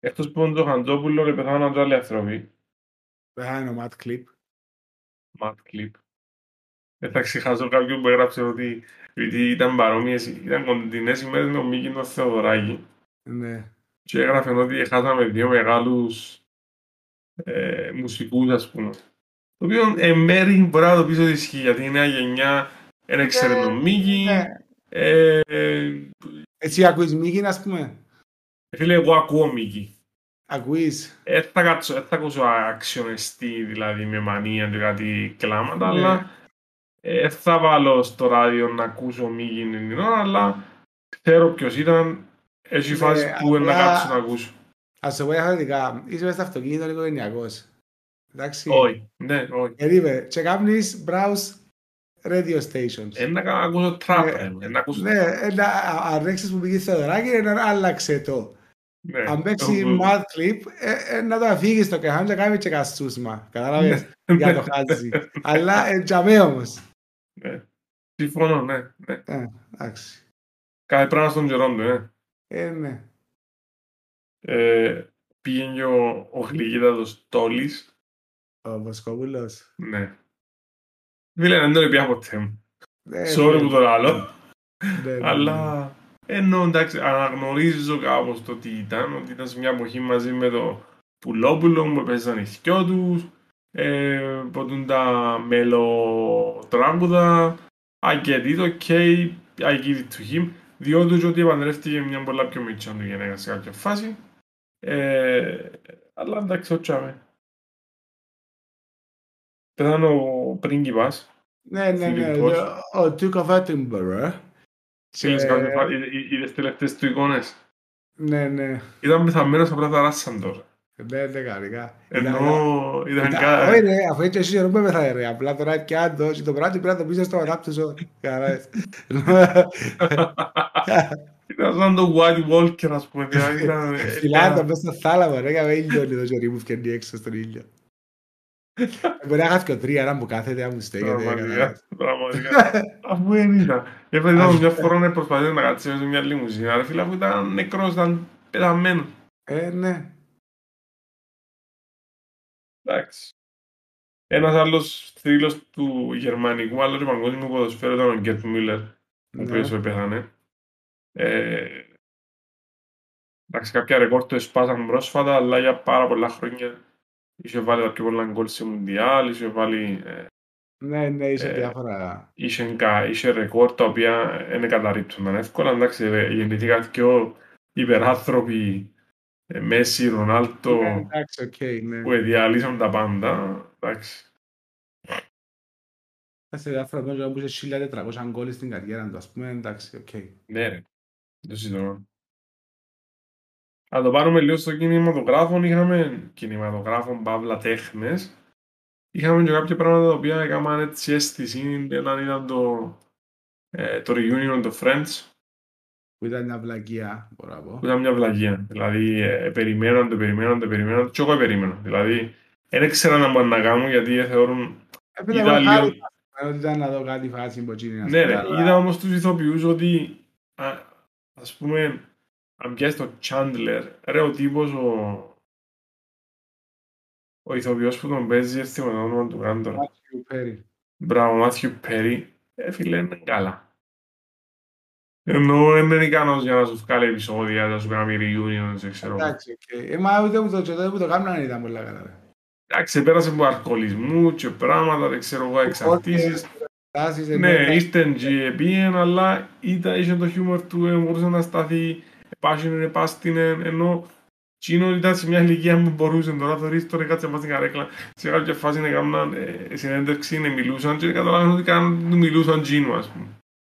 Εκτός που τον Τζοχαντζόπουλο και πεθάναν και άλλοι άνθρωποι. Πέθανε ο Ματ Κλιπ. Ματ κλιπ. Δεν θα ξεχάσω κάποιον που έγραψε ότι επειδή ήταν παρόμοιες, ήταν κοντινές ημέρες με τον Μίκη τον Θεοδωράκη Ναι. και έγραφε ότι χάσαμε δύο μεγάλους ε, μουσικούς ας πούμε. Το οποίο εν μέρει μπορεί να το πεις ότι ισχύει γιατί η νέα γενιά δεν έξερε τον Μίκη. Ναι. Ε, ε, Εσύ ακούεις Μίκη, ας πούμε; φίλε, εγώ ακούω Μίκη. Ακούεις. Δεν θα, κάτσω- δεν θα ακούσω αξιονεστή, δηλαδή με μανία και κάτι κλάματα, Ναι. αλλά ε, θα βάλω στο ράδιο να ακούσω Μίκη την ώρα, αλλά ξέρω ποιος ήταν, έχει Ναι, φάση που να απλά- κάτσω να ακούσω. Ας το πω διαφορετικά. Είσαι μες στο αυτοκίνητο οικογενειακός. Εντάξει. Όχι, ναι, όχι. Περίμε. Και κάνεις browse radio stations. Ε, να κα- ακούσω τραπ, Ναι. ρε, ε, να ακούσω Ναι, ε, να αν ρίξεις που πήγε Θεοδωράκη, να άλλαξε το. Ναι. Αν παίξει Εγώ- mad clip, ε, ε, να το αφήγεις το κεχάν και κάνει και καστούσμα. Κατάλαβες, για το χάτζι. Αλλά ε, τζαμέ όμως. Ναι. Συμφωνώ, ναι. ναι. Ε, εντάξει. Κάθε πράγμα στον καιρό του, ναι. Ε, ναι. Ε, πήγαινε ο, ο γλυκύτατος Τόλης, Ο Βοσκόπουλος. ναι. Φίλε, δεν το πια ποτέ μου. Ε, Sorry ναι. που το λέω. Ναι, ναι, Αλλά ενώ εντάξει, αναγνωρίζω κάπως το τι ήταν, ότι ήταν σε μια εποχή μαζί με το Πουλόπουλο που έπαιζαν οι δυο τους, ε, ποτούν τα μελοτράγκουδα, I get it, okay, I give it to him, διότι ότι επανδρεύτηκε μια πολλά πιο μίτσια του γυναίκα σε κάποια φάση. Ε, αλλά εντάξει, ότσαμε. Πέθανε ο πρίγκιπας, Ναι, ναι, ναι. Φιλιππός. Ο Duke of Edinburgh. Ξέρεις Ε, κάποια φάση, είδε- είδες τελευταίες του εικόνες; Ναι, ναι. Ήταν πεθαμένος απλά τα ράσαν τώρα. Ναι, ναι, κανονικά. Ενώ ήταν Ήταν- κα- Όχι ρε, αφού έτσι εσύ δεν με θα ρε, απλά τώρα και αν το, και το πράγμα πρέπει να το πεις στο ανάπτυσο. Καλά. Ήταν σαν το White Walker, ας πούμε. [LAUGHS] δηλαδή ήταν- Φυλάτο μέσα στο θάλαμο, ρε, έκαμε ήλιο το ζωρί μου φκένει έξω στον ήλιο. Μπορεί να χάσει και ο τρία, έναν που κάθεται, αν μου στέκεται. Πραγματικά, καταλάβες. πραγματικά. Αφού δεν ήταν. Έπρεπε να μια φορά να προσπαθήσει να κάτσει σε μια λιμουζίνα. Ρε φίλε, αφού ήταν νεκρός, ήταν πεθαμένο. Ε, ναι. Εντάξει. Ένας άλλος θρύλος του γερμανικού, άλλος του παγκόσμιου ποδοσφαίρου ήταν ο Γκέρτ Μίλλερ, ο Ναι. οποίος πέθανε. Ε, εντάξει, κάποια ρεκόρ του εσπάσαν πρόσφατα, αλλά για πάρα πολλά χρόνια είχε βάλει τα πιο πολλά γκολ σε Μουντιάλ, είχε βάλει ε, Ναι, ναι, είσιε Ε, διάφορα. είχε, κα- είχε ρεκόρ τα οποία δεν καταρρύπτονταν εύκολα. Εντάξει, ε, γεννηθήκαν πιο υπεράνθρωποι ε, Μέσι, Ρονάλντο, Ναι, Εντάξει, οκ, ναι. που διαλύσαν τα πάντα. Εντάξει. Είσιε διάφορα πράγματα που είσιε 1400 γκολ στην καριέρα του, ας πούμε, εντάξει, οκ. Ναι, ρε. Δεν συζητώ. Αν το πάρουμε λίγο στο κινηματογράφο, είχαμε κινηματογράφο παύλα τέχνες. Είχαμε και κάποια πράγματα τα οποία έκαναν έτσι αίσθηση. Έναν ήταν το, ε, το reunion των Friends, Που ήταν μια βλακεία, μπορώ να πω. που ήταν μια βλαγία. Δηλαδή, ε, περιμέναν, το περιμέναν, το περιμέναν, και εγώ περίμενα. Δηλαδή, δεν ήξερα να μπορούν να κάνουν γιατί ε, θεωρούν... Επειδή Είδα εγώ λίγο- χάρηκα, ότι ήταν να δω κάτι φάση που εκείνη, ας Ναι, πούμε, ρε, αλλά- είδα όμως τους ηθοποιούς ότι, α, ας πούμε, αν πιάσεις το Chandler, ρε, ο τύπος, ο, ο ηθοποιός που τον παίζει, έρθει με το όνομα του Ράντορ. Matthew Perry. Μπράβο, Μάθιου Πέρι, ε, φίλε, είναι καλά. Ενώ δεν είναι ικανός για να σου βγάλει επεισόδια, να σου κάνει reunion, δεν ξέρω. Εντάξει, οκ. Ε, μα ούτε που το και τότε που το κάνουν ήταν πολλά καλά. ρε. Εντάξει, πέρασε από αλκοολισμού και πράγματα, δεν ξέρω εγώ, εξαρτήσεις. Τάσεις, ε, Ναι, ναι, ήρθε και πήγαινε, αλλά ήταν, είχε το χιούμορ του, ε, μπορούσε να σταθεί, πάσινε, πάστηνε, ενώ Τσίνο ήταν σε μια ηλικία που μπορούσε τώρα θωρείς τώρα κάτσε μας στην καρέκλα σε κάποια φάση έκαναν ε, συνέντευξη, να μιλούσαν και καταλάβαιναν ότι κάνουν, του μιλούσαν Τσίνο ας πούμε.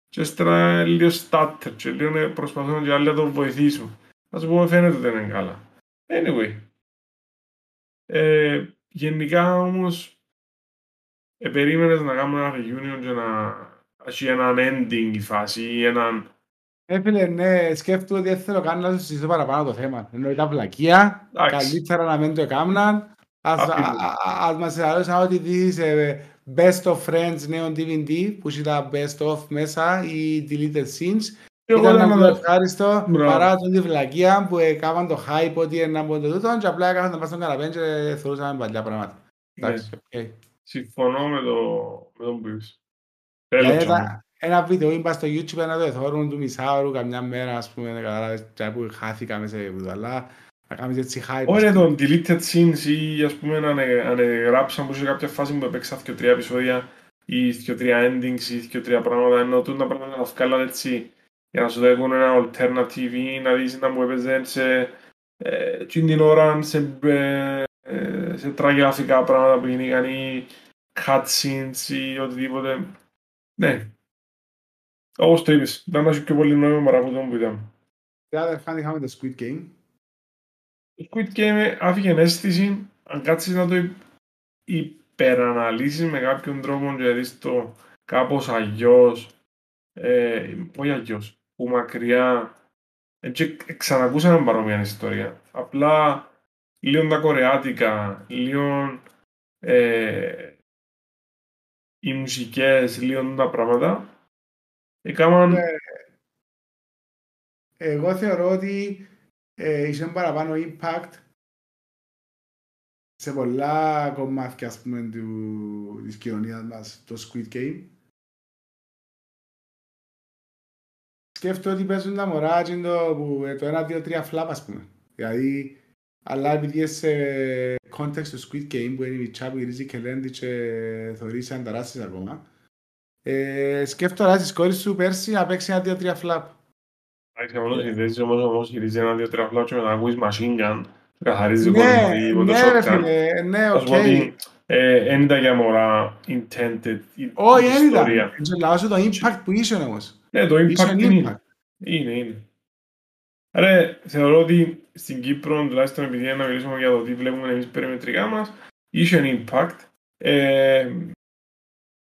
Και ύστερα λίγο στάτερ και λίγο ε, προσπαθούν και άλλοι να τον βοηθήσουν. Να σου πω φαίνεται ότι δεν είναι καλά. Anyway. Ε, γενικά όμως ε, περίμενες να κάνουμε ένα reunion και να έχει έναν ending η φάση ή έναν... Ε, φίλε, ναι, σκέφτομαι ότι δεν θέλω καν να σου συζητήσω παραπάνω το θέμα. Ενώ ήταν βλακεία, Εντάξει. καλύτερα να μην το έκαναν. Ας, Ακριβώς. α- α- ας μας αρέσαν ότι δεις ε, Best of Friends νέο DVD που έχει τα Best of μέσα ή Deleted Scenes. Και εγώ Ήταν δεν ένα να πιο δω. ευχάριστο Μπράβο. παρά τον τη βλακεία που έκαναν το hype ότι είναι από το τούτο και απλά έκαναν να πας στον καναπέ και θεωρούσαμε παλιά πράγματα. Ναι, Εντάξει, οκ. συμφωνώ με, το, με τον που είπες. Δηλαδή, Θέλω τσάμε. τα- Ένα βίντεο είπα στο YouTube να το εθώρουν του μισάωρου καμιά μέρα ας πούμε κατάλαβες και που χάθηκα μέσα σε βίντεο αλλά να κάνεις έτσι hype. Όχι ρε, τον deleted scenes ή ας πούμε αν ε- αν ε, γράψαν που σε κάποια φάση που έπαιξα δύο τρία επεισόδια ή δύο τρία endings ή δύο τρία πράγματα ενώ τούτα πράγματα να βγάλαν έτσι για να σου δέχουν ένα alternative ή να δεις να μου έπαιζε σε ε, εκείνη την ώρα σε, ε, ε, σε τραγιαφικά πράγματα που γίνηκαν ή cutscenes ή οτιδήποτε. Ναι. Όπως το είπες, ήταν να έχει πιο πολύ νόημα παρά από τον που ήταν. Καταρχάς είχαμε το Squid Game. Το Squid Game άφηγε αίσθηση, αν κάτσεις να το υ- υπεραναλύσεις με κάποιον τρόπο και δεις το κάπως αλλιώς, ε, όχι αλλιώς, που μακριά, ε, και ξανακούσαμε παρόμοια ιστορία. Απλά λίγο τα κορεάτικα, λίγο ε, οι μουσικές, λίγο τα πράγματα, έκαναν Ναι. Εγώ θεωρώ ότι ε, είχε παραπάνω impact σε πολλά κομμάτια ας πούμε του, της κοινωνίας μας το Squid Game. Σκέφτομαι ότι παίζουν τα μωρά και το, που, ε, το 1, 2, 3 φλάπ ας πούμε. Δηλαδή, αλλά επειδή είσαι σε context του Squid Game που είναι η μητσά που γυρίζει και λένε και θωρείς σαν ταράσεις ακόμα. Ε, σκέφτομαι να στις κόρες σου πέρσι να παίξει ένα 2-3 φλάπ. Εντάξει, αυτό το συνδέσεις όμως όμως γυρίζει ένα δύο τρία φλάου και μετά ακούεις machine gun και καθαρίζει ο Ναι, κόσμος ή με το ναι ρε shotgun. φίλε, ναι, Θα οκ. σου πω ότι ε, εν ήταν για μωρά intended η η Όχι, δεν ήταν. ιστορία. Και λαό σου το impact που είσαι όμως. Ναι, το Είσαι impact είναι. impact. Είναι, είναι. Ρε, θεωρώ ότι στην Κύπρο, τουλάχιστον επειδή είναι να μιλήσουμε για το τι βλέπουμε εμείς περιμετρικά μας, είχε impact. Ε,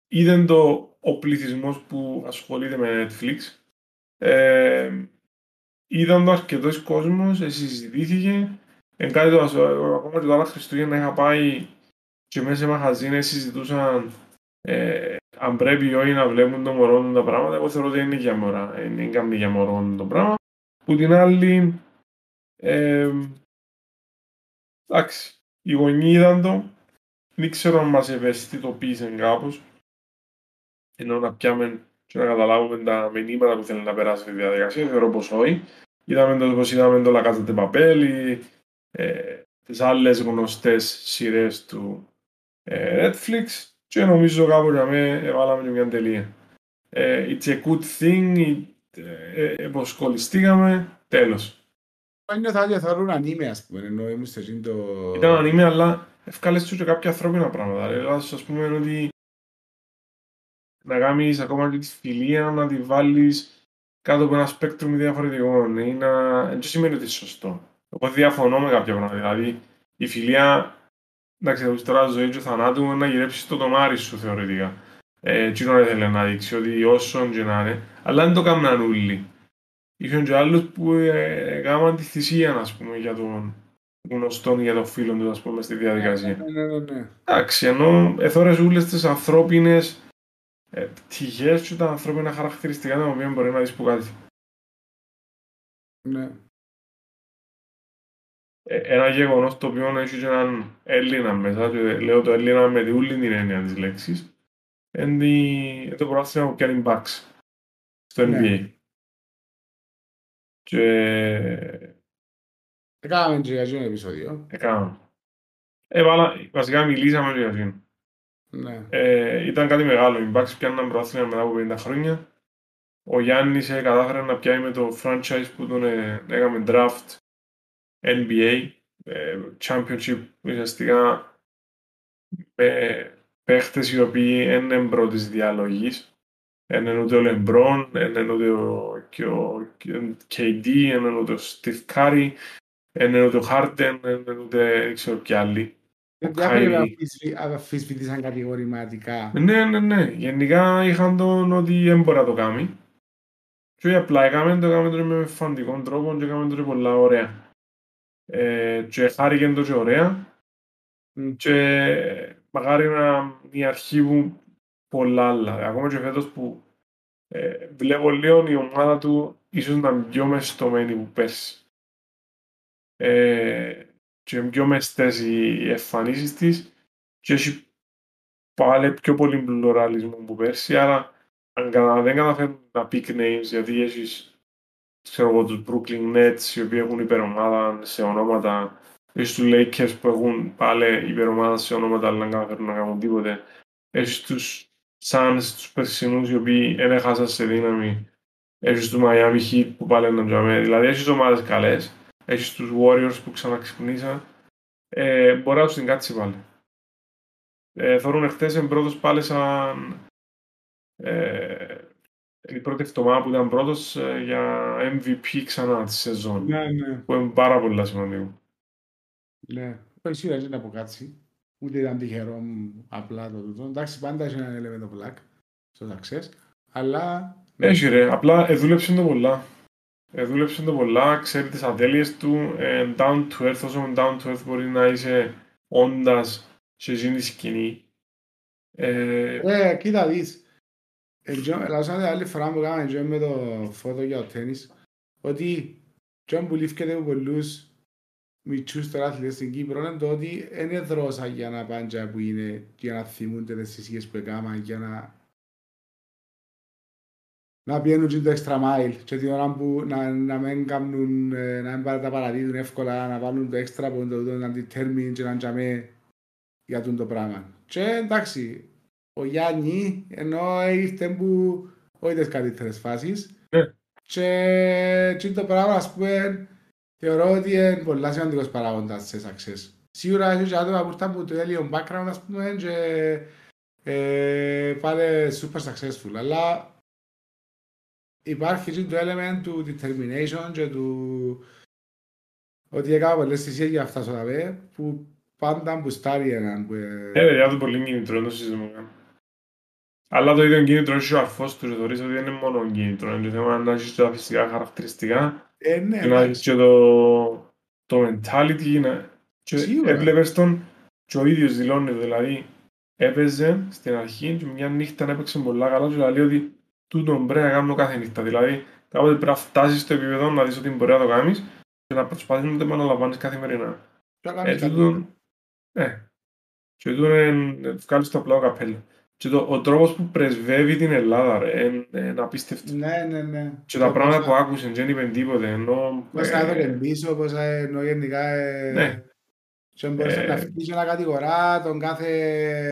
είδαν το ο πληθυσμός που ασχολείται με Netflix. Ε, είδαν το αρκετός κόσμος, συζητήθηκε. Εν κάτι το, ακόμα και το άλλο Χριστούγεννα είχα πάει και μέσα σε μαχαζίνες συζητούσαν ε, αν πρέπει ή όχι να βλέπουν το μωρό τα πράγματα. Εγώ θεωρώ ότι είναι για μωρά, είναι καμία για μωρό το πράγμα. Που την άλλη, ε, εντάξει, οι γονείς είδαν το, δεν ξέρω αν μας ευαισθητοποίησαν κάπως, ενώ να πιάμε και να καταλάβουμε τα μηνύματα που θέλει να περάσει στη διαδικασία, θεωρώ πως όχι. Είδαμε το πως είδαμε το La Casa de ε, τις άλλες γνωστές σειρές του ε, Netflix και νομίζω κάπου για μέ έβαλαμε μια τελεία. Ε, it's a good thing, ε, εποσκολιστήκαμε, τέλος. Νιώθα ότι θεωρούν ανήμε, ας πούμε, ενώ ήμουν στο το... Ήταν ανήμε, αλλά ευκάλες του και κάποια ανθρώπινα πράγματα. Δηλαδή, ας πούμε ότι να κάνεις ακόμα και τη φιλία, να τη βάλεις κάτω από ένα σπέκτρο διαφορετικό. Ή να... Δεν σημαίνει ότι είναι σωστό. Εγώ διαφωνώ με κάποια πράγματα. Δηλαδή, η φιλία, εντάξει, τώρα ζωή του θανάτου, να γυρέψεις το τομάρι σου θεωρητικά. Ε, τι να ήθελε να δείξει, ότι όσο και να είναι, αλλά δεν το κάνουν όλοι. Είχαν και άλλους που έκαναν ε, τη θυσία, ας πούμε, για τον γνωστό για τον φίλο τους, ας πούμε, στη διαδικασία. Ναι, ναι, ναι. ναι. Εντάξει, ενώ εθώρες όλες τις ανθρώπινες ε, πτυχές και τα ανθρώπινα χαρακτηριστικά τα οποία μπορεί να δεις που κάτι. Ναι. Ε, ένα γεγονός το οποίο έχει και έναν Έλληνα μέσα, και λέω το Έλληνα με τη όλη την έννοια της λέξης, είναι το πρόθυμα που κάνει backs στο NBA. Ναι. Και... Έκαναμε και για αυτό επεισόδιο. Έκαναμε. Ε, βασικά μιλήσαμε για αυτό. Ναι. Ε, ήταν κάτι μεγάλο. Οι Bucks πιάνναν πρόθυμα μετά από 50 χρόνια. Ο Γιάννης ε, κατάφερε να πιάει με το franchise που τον ε, έκαμε draft NBA, ε, championship ουσιαστικά με παίχτες οι οποίοι είναι πρώτης διαλογής. Είναι ούτε ο Λεμπρόν, είναι ούτε ο, και ο KD, είναι ούτε ο Steve Curry, είναι ούτε ο Harden, είναι ούτε δεν ξέρω ποιοι άλλοι. Δεν αφισβητήσαν κατηγορηματικά. Ναι, ναι, ναι. Γενικά είχαν τον ότι δεν μπορεί να το κάνει. Και απλά έκαμε το, έκαμε το με φαντικό τρόπο και έκαμε το πολλά ωραία. Ε, και χάρηκε το και ωραία. Mm. Και μακάρι να η αρχή που πολλά άλλα. Ακόμα και φέτος που ε, βλέπω λίγο η ομάδα του ίσως να είναι πιο μεστομένη που πέρσι. Ε, και πιο μεστές οι εμφανίσεις της και έχει πάλι πιο πολύ πλουραλισμό που πέρσι, άρα αν δεν καταφέρουν τα pick names, γιατί έχεις ξέρω εγώ, τους Brooklyn Nets οι οποίοι έχουν υπερομάδα σε ονόματα έχεις τους Lakers που έχουν πάλι υπερομάδα σε ονόματα αλλά δεν καταφέρουν να κάνουν τίποτε έχεις τους Suns, τους περσινούς οι οποίοι δεν έχασαν σε δύναμη έχεις τους Miami Heat που πάλι είναι τζαμέ. Δηλαδή έχεις ομάδες καλές έχεις τους Warriors που ξαναξυπνήσαν, ε, μπορεί να τους την κάτσει πάλι. Ε, θεωρούν εχθές εν πρώτος πάλι σαν ε, η πρώτη εβδομάδα που ήταν πρώτος ε, για MVP ξανά τη σεζόν. Ναι, ναι. Που είναι πάρα πολύ σημαντικό. Ναι, όχι σίγουρα δεν αποκάτσει. Ούτε ήταν τυχερό απλά το τούτο. Εντάξει, πάντα έχει ένα element of luck στο success. Αλλά... Έχει ρε, απλά εδούλεψε το πολλά. Ε, δούλεψε το πολλά, ξέρει τις ατέλειες του, ε, down to earth, όσο down to earth μπορεί να είσαι όντας σε εκείνη τη σκηνή. Ε, ε, κοίτα δεις. Ελάσσατε άλλη φορά που κάναμε με το φώτο για το τέννις, ότι και που λήφκεται από πολλούς μητσούς τώρα αθλητές στην Κύπρο είναι το ότι είναι δρόσα για να πάνε που είναι για να θυμούνται τις θυσίες που έκαναν για να να πιένουν και το extra mile και την ώρα που να, να μην κάνουν, ε, να μην τα παραδείγουν εύκολα, να βάλουν το extra που το, το, να determine και να τζαμέ για το πράγμα. Και εντάξει, ο Γιάννη ενώ ήρθε που όχι τις καλύτερες φάσεις ναι. και, και το πράγμα ας πούμε θεωρώ ότι είναι πολλά σημαντικός παράγοντας σε success. Σίγουρα έχει και άτομα που ήρθαν από το έλιο background ας πούμε και ε, πάλι super successful αλλά υπάρχει το element του determination και του Ότι έκανα πολλές θυσίες για αυτά στο ΑΒΕ που πάντα μπουστάρει έναν. Που, ε, Ε, παιδιά, το πολύ κίνητρο, δεν το συζητούμε καν. Αλλά το ίδιο κίνητρο έχει ο αρφός του, θεωρείς ότι δεν είναι μόνο κίνητρο, είναι το θέμα να έχεις και τα φυσικά χαρακτηριστικά ε, ναι, και να έχεις και το, το mentality να... και Σίγουρα. έβλεπες τον και ο ίδιος δηλώνει, δηλαδή έπαιζε στην αρχή και μια νύχτα έπαιξε πολλά καλά και λέει ότι τούτον πρέπει να κάνω κάθε νύχτα, δηλαδή κάποτε πρέπει να φτάσεις στο επίπεδο να δεις ότι μπορεί να το κάνεις και να προσπαθείς να το επαναλαμβάνεις καθημερινά. Ποιο Ε, κάνεις κάτι. τούτον, ε, και τούτον είναι βγάλεις το απλό καπέλο. Και το, ο τρόπος που πρεσβεύει την Ελλάδα ρε, είναι, είναι απίστευτος. Ναι, ναι, ναι. Και τα πράγματα που άκουσαν δεν είπαν τίποτε, ενώ... Πώς θα ε, έδωκε πίσω, πώς θα εννοώ γενικά... ε, Ναι. Και μπορούσε Ε, να αφήσει να κατηγορά τον κάθε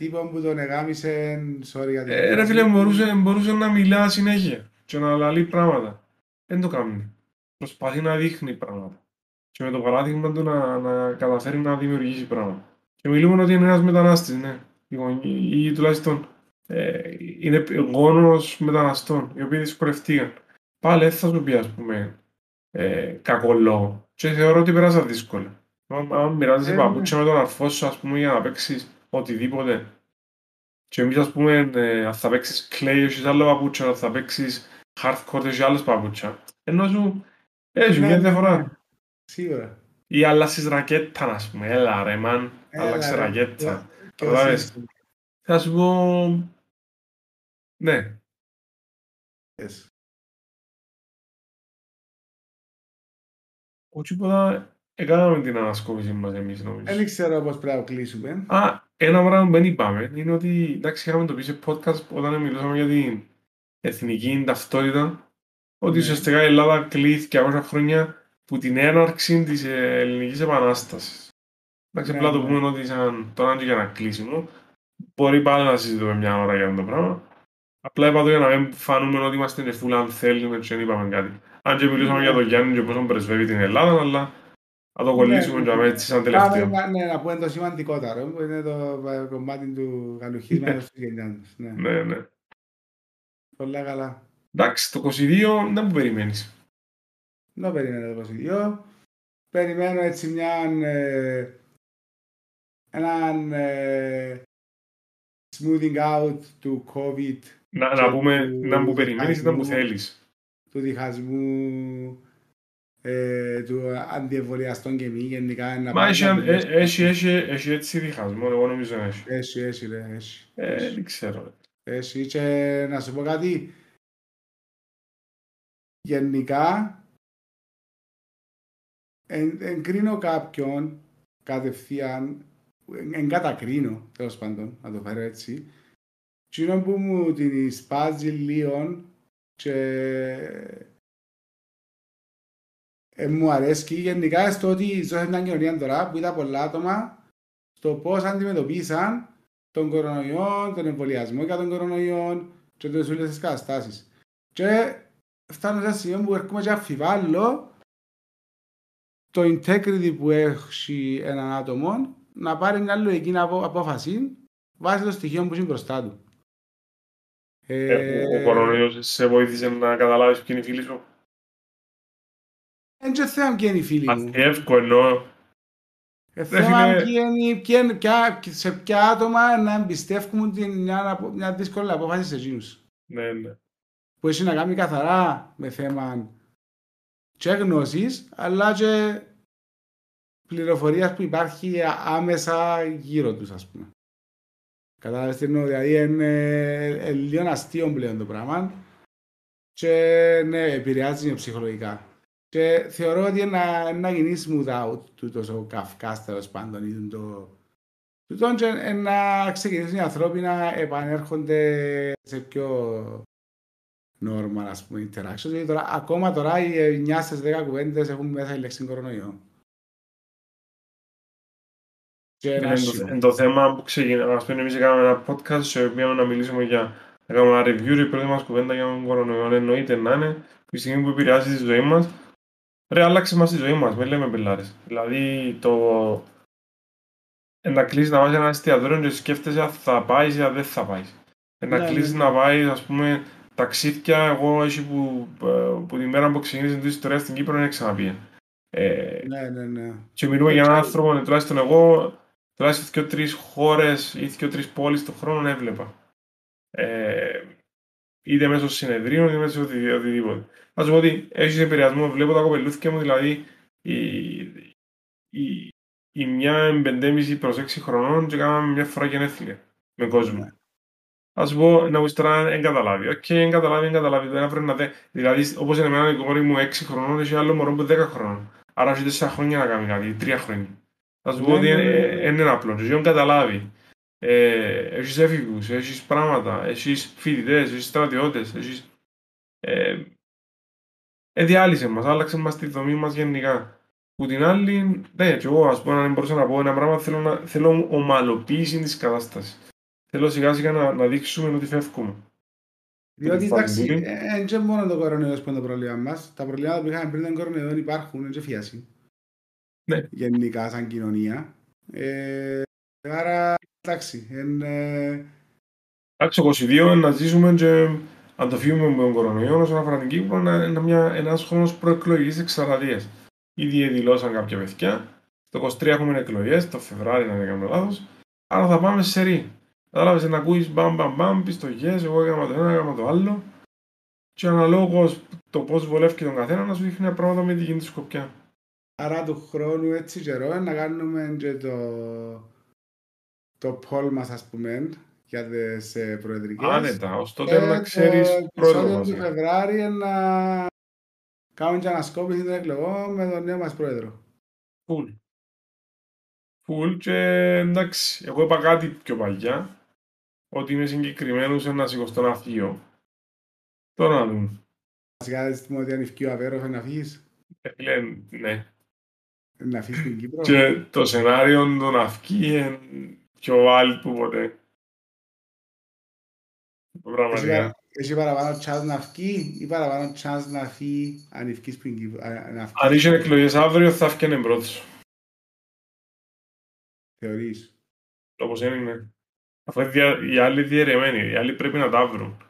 τύπο που τον εγάμισε, sorry για την Ε, ρε φίλε, μπορούσε, μπορούσε να μιλά συνέχεια και να λαλεί πράγματα. Δεν το κάνει. Προσπαθεί να δείχνει πράγματα. Και με το παράδειγμα του να, να καταφέρει να δημιουργήσει πράγματα. Και μιλούμε ότι είναι ένας μετανάστης, ναι. Οι γονεί- Ή τουλάχιστον ε, είναι γόνος μεταναστών, οι οποίοι δυσκολευτήκαν. Πάλι δεν θα σου πει, ας πούμε, ε, κακό λόγο. Και θεωρώ ότι πέρασα δύσκολα. Αν, αν μοιράζεσαι Ε, παπούτσια με τον αρφό σου, ας πούμε, για να παίξεις οτιδήποτε, και εμείς ας πούμε, ε, αν θα παίξεις clay, έχεις άλλο παπούτσια, αν θα παίξεις hardcore, έχεις άλλες παπούτσια. Ενώ σου, έχει Ναι, μια ναι, διαφορά. ναι. Σίγουρα. Ή αλλάσεις ρακέτα, ας πούμε. Έλα ρε, μαν, Έλα, άλλαξε ρε. ρακέτα. Και Καταλάβες. εσύ, Θα σου πω... Ναι. yes. Όχι τίποτα, έκαναμε την ανασκόπηση μας εμείς νομίζω. Δεν ξέρω πώς πρέπει να κλείσουμε. Α, ένα πράγμα που δεν είπαμε είναι ότι εντάξει είχαμε το πει σε podcast όταν μιλούσαμε για την εθνική ταυτότητα ότι Ναι. ουσιαστικά η Ελλάδα κλείθηκε 200 χρόνια που την έναρξη της ε, ελληνικής επανάστασης. Εντάξει, Ναι, απλά το ναι. πούμε ότι σαν τώρα είναι και ένα κλείσιμο. Μπορεί πάλι να συζητούμε μια ώρα για αυτό το πράγμα. Απλά είπα το για να μην φανούμε ότι είμαστε νεφούλα αν θέλουμε και δεν είπαμε κάτι. Αν και μιλούσαμε Ναι. για τον Γιάννη και πώς πρεσβεύει την Ελλάδα, αλλά θα το κολλήσουμε ναι. και αμέσως έτσι σαν Πάμε τελευταίο. να, ναι, να πούμε το σημαντικότερο, που είναι το ε, κομμάτι του καλουχίσματος της γενιάς. Ναι. Ναι, ναι. Πολλά καλά. Εντάξει, το 22 δεν μου περιμένεις. Δεν περιμένω το 22. Περιμένω έτσι μια ε, έναν ε, smoothing out του COVID, Να, Και να πούμε του να μου περιμένεις ή να μου διχασμού. θέλεις. του διχασμού ε, του αντιεμβολιαστών και μη γενικά. να Μα πάμε έχει, να ε, μιλήσουμε. έχει, έχει, έχει έτσι διχασμό, εγώ νομίζω να έχει. Έχει, έχει, ρε, έχει. Ε, δεν ξέρω. Έχει και να σου πω κάτι. Γενικά, εν, εγκρίνω κάποιον κατευθείαν, εν, εγκατακρίνω, τέλος πάντων, να το φέρω έτσι, εκείνο που μου την σπάζει λίγο και ε, μου αρέσει γενικά στο ότι ζω σε μια κοινωνία τώρα που είδα πολλά άτομα στο πώς αντιμετωπίσαν τον κορονοϊό, τον εμβολιασμό για τον κορονοϊό και τις όλες τις καταστάσεις. Και φτάνω σε ένα σημείο που έρχομαι και αφιβάλλω το integrity που έχει έναν άτομο να πάρει μια λογική απο- απόφαση βάσει των στοιχείων που είναι μπροστά του. Ε, ο- ο κορονοϊός σε βοήθησε να καταλάβεις ποιοι είναι οι φίλοι σου; Δεν και θέμα ποιοι είναι οι φίλοι μου. Αθιεύκο εννοώ. Ε, Ρε θέμα φίλε. ποιοι είναι- ποιοι είναι- ποια- σε ποια άτομα να εμπιστεύουμε την, μια, απο- μια δύσκολη απόφαση σε εκείνους. Ναι, ναι. που έχει να κάνει καθαρά με θέμα και γνώσης, αλλά και πληροφορίας που υπάρχει άμεσα γύρω τους, ας πούμε. Κατάλαβες τι εννοώ, δηλαδή είναι, είναι λίγο αστείο πλέον το πράγμα και ναι, επηρεάζει με ψυχολογικά. Και θεωρώ ότι είναι να γίνεις smooth out τούτος ο καυκάς τέλος πάντων ή το... Τούτον και να ξεκινήσουν οι ανθρώποι να επανέρχονται σε πιο normal ας πούμε interactions. Δηλαδή τώρα, ακόμα τώρα οι 9 στις 10 κουβέντες έχουν μέσα η λέξη κορονοϊό. Και ένα Είναι το, σιωπή. είναι το θέμα που ξεκινάμε. Ας πούμε, εμείς έκαναμε ένα podcast σε οποίο να μιλήσουμε για να κάνουμε ένα review η πρώτη μας κουβέντα για τον κορονοϊό. Εννοείται να είναι τη στιγμή που επηρεάζει τη ζωή μας. Ρε, άλλαξε μας τη ζωή μας, μην λέμε πελάρες. Δηλαδή, το... Ε, να κλείσεις να πάει σε ένα εστιατόριο και σκέφτεσαι αν θα πάεις ή αν δεν θα πάεις. Ε, να Ναι, κλείσεις ναι. να πάει, ας πούμε, ταξίδια, εγώ έτσι που, ε, που τη μέρα που ξεκίνησε την ιστορία στην Κύπρο δεν ξαναπήγε. Ε, Ναι, ναι, ναι. και μιλούμε για έναν άνθρωπο, ε, τουλάχιστον εγώ, τουλάχιστον και τρει χώρες ή και τρει πόλεις το χρόνο έβλεπα. Ε, είτε μέσω συνεδρίων είτε μέσω οτι- οτιδήποτε. Θα σου πω ότι έχεις επηρεασμό, βλέπω τα κοπελούθια μου, δηλαδή η, η, η μια 5,5 προς 6 χρονών και κάναμε μια φορά γενέθλια με κόσμο. Ναι. Α σου πω να μου τώρα δεν καταλάβει. Οκ, δεν καταλάβει, δεν καταλάβει. Δεν πρέπει να δε. Δηλαδή, όπως είναι εμένα η κόρη μου 6 χρονών, έχει άλλο μωρό που 10 χρονών. Άρα έχει 4 χρόνια να κάνει κάτι, 3 χρόνια. Θα σου πω Ναι, ότι ναι, ναι, δεν ναι. είναι απλό. Και δεν καταλάβει. Ε, έχεις έφηβους, έχεις πράγματα, έχεις φοιτητές, έχεις στρατιώτες, έχεις... Ε, ε, διάλυσε μας, άλλαξε μας τη δομή μας γενικά. Που την άλλη, ναι, και εγώ ας πούμε, αν μπορούσα να πω ένα πράγμα, θέλω, να, θέλω ομαλοποίηση της κατάστασης. Θέλω σιγά σιγά να, να δείξουμε ότι φεύγουμε. Διότι την εντάξει, φαντήλη. δεν και μόνο το κορονοϊός που είναι το πρόβλημα μας. Τα προβλήματα που είχαμε πριν τον κορονοϊό υπάρχουν, είναι και φιάση. Ναι. Γενικά, σαν κοινωνία. Ε, άρα, εντάξει, εν, ε, Εντάξει, το 22 να ζήσουμε και αν το φύγουμε με τον κορονοϊό όσον αφορά την Κύπρο, να είναι μια, ένας χρόνος προεκλογικής εξαραδίας. Ήδη δηλώσαν κάποια παιδιά. Το 23 έχουμε εκλογές, το Φεβράρι, αν δεν κάνω λάθος. Άρα θα πάμε σε ρί. Κατάλαβες να ακούεις μπαμ μπαμ μπαμ, πεις το yes, εγώ έκανα το ένα, έκανα το άλλο. Και αναλόγως το πώς βολεύει τον καθένα να σου δείχνει πράγματα με τη γίνει σκοπιά. άρα του χρόνου έτσι καιρό να κάνουμε και το, το poll μας, ας πούμε, για τις ε, προεδρικές. Άνετα, ως τότε να ξέρεις το πρόεδρο επεισόδιο μας. του Φεβράρι να κάνουμε και ανασκόπηση των εκλογών με τον νέο μας πρόεδρο. Φουλ. Φουλ και εντάξει, εγώ είπα κάτι πιο παλιά, ότι είμαι συγκεκριμένος σε ένα σηκωστό ναυαγείο. Τώρα να δούμε. Βασικά δεν θυμώ ότι αν ευκεί ο Αβέροφ να φύγεις, Ε, Φίλε, ναι. να φύγεις στην Κύπρο. Και το σενάριο του ναυκή είναι πιο wild που ποτέ. Έχει Πραγματικά. παρα- Έχει παραπάνω chance να φύγει ή παραπάνω chance να φύγει αν ευκείς στην Κύπρο. α, να Αν φύγει, είχε εκλογές αύριο θα έφτιανε πρώτος. Θεωρείς; Όπως είναι. Αφού είναι δια- οι άλλοι διαιρεμένοι, οι άλλοι πρέπει να τα βρουν.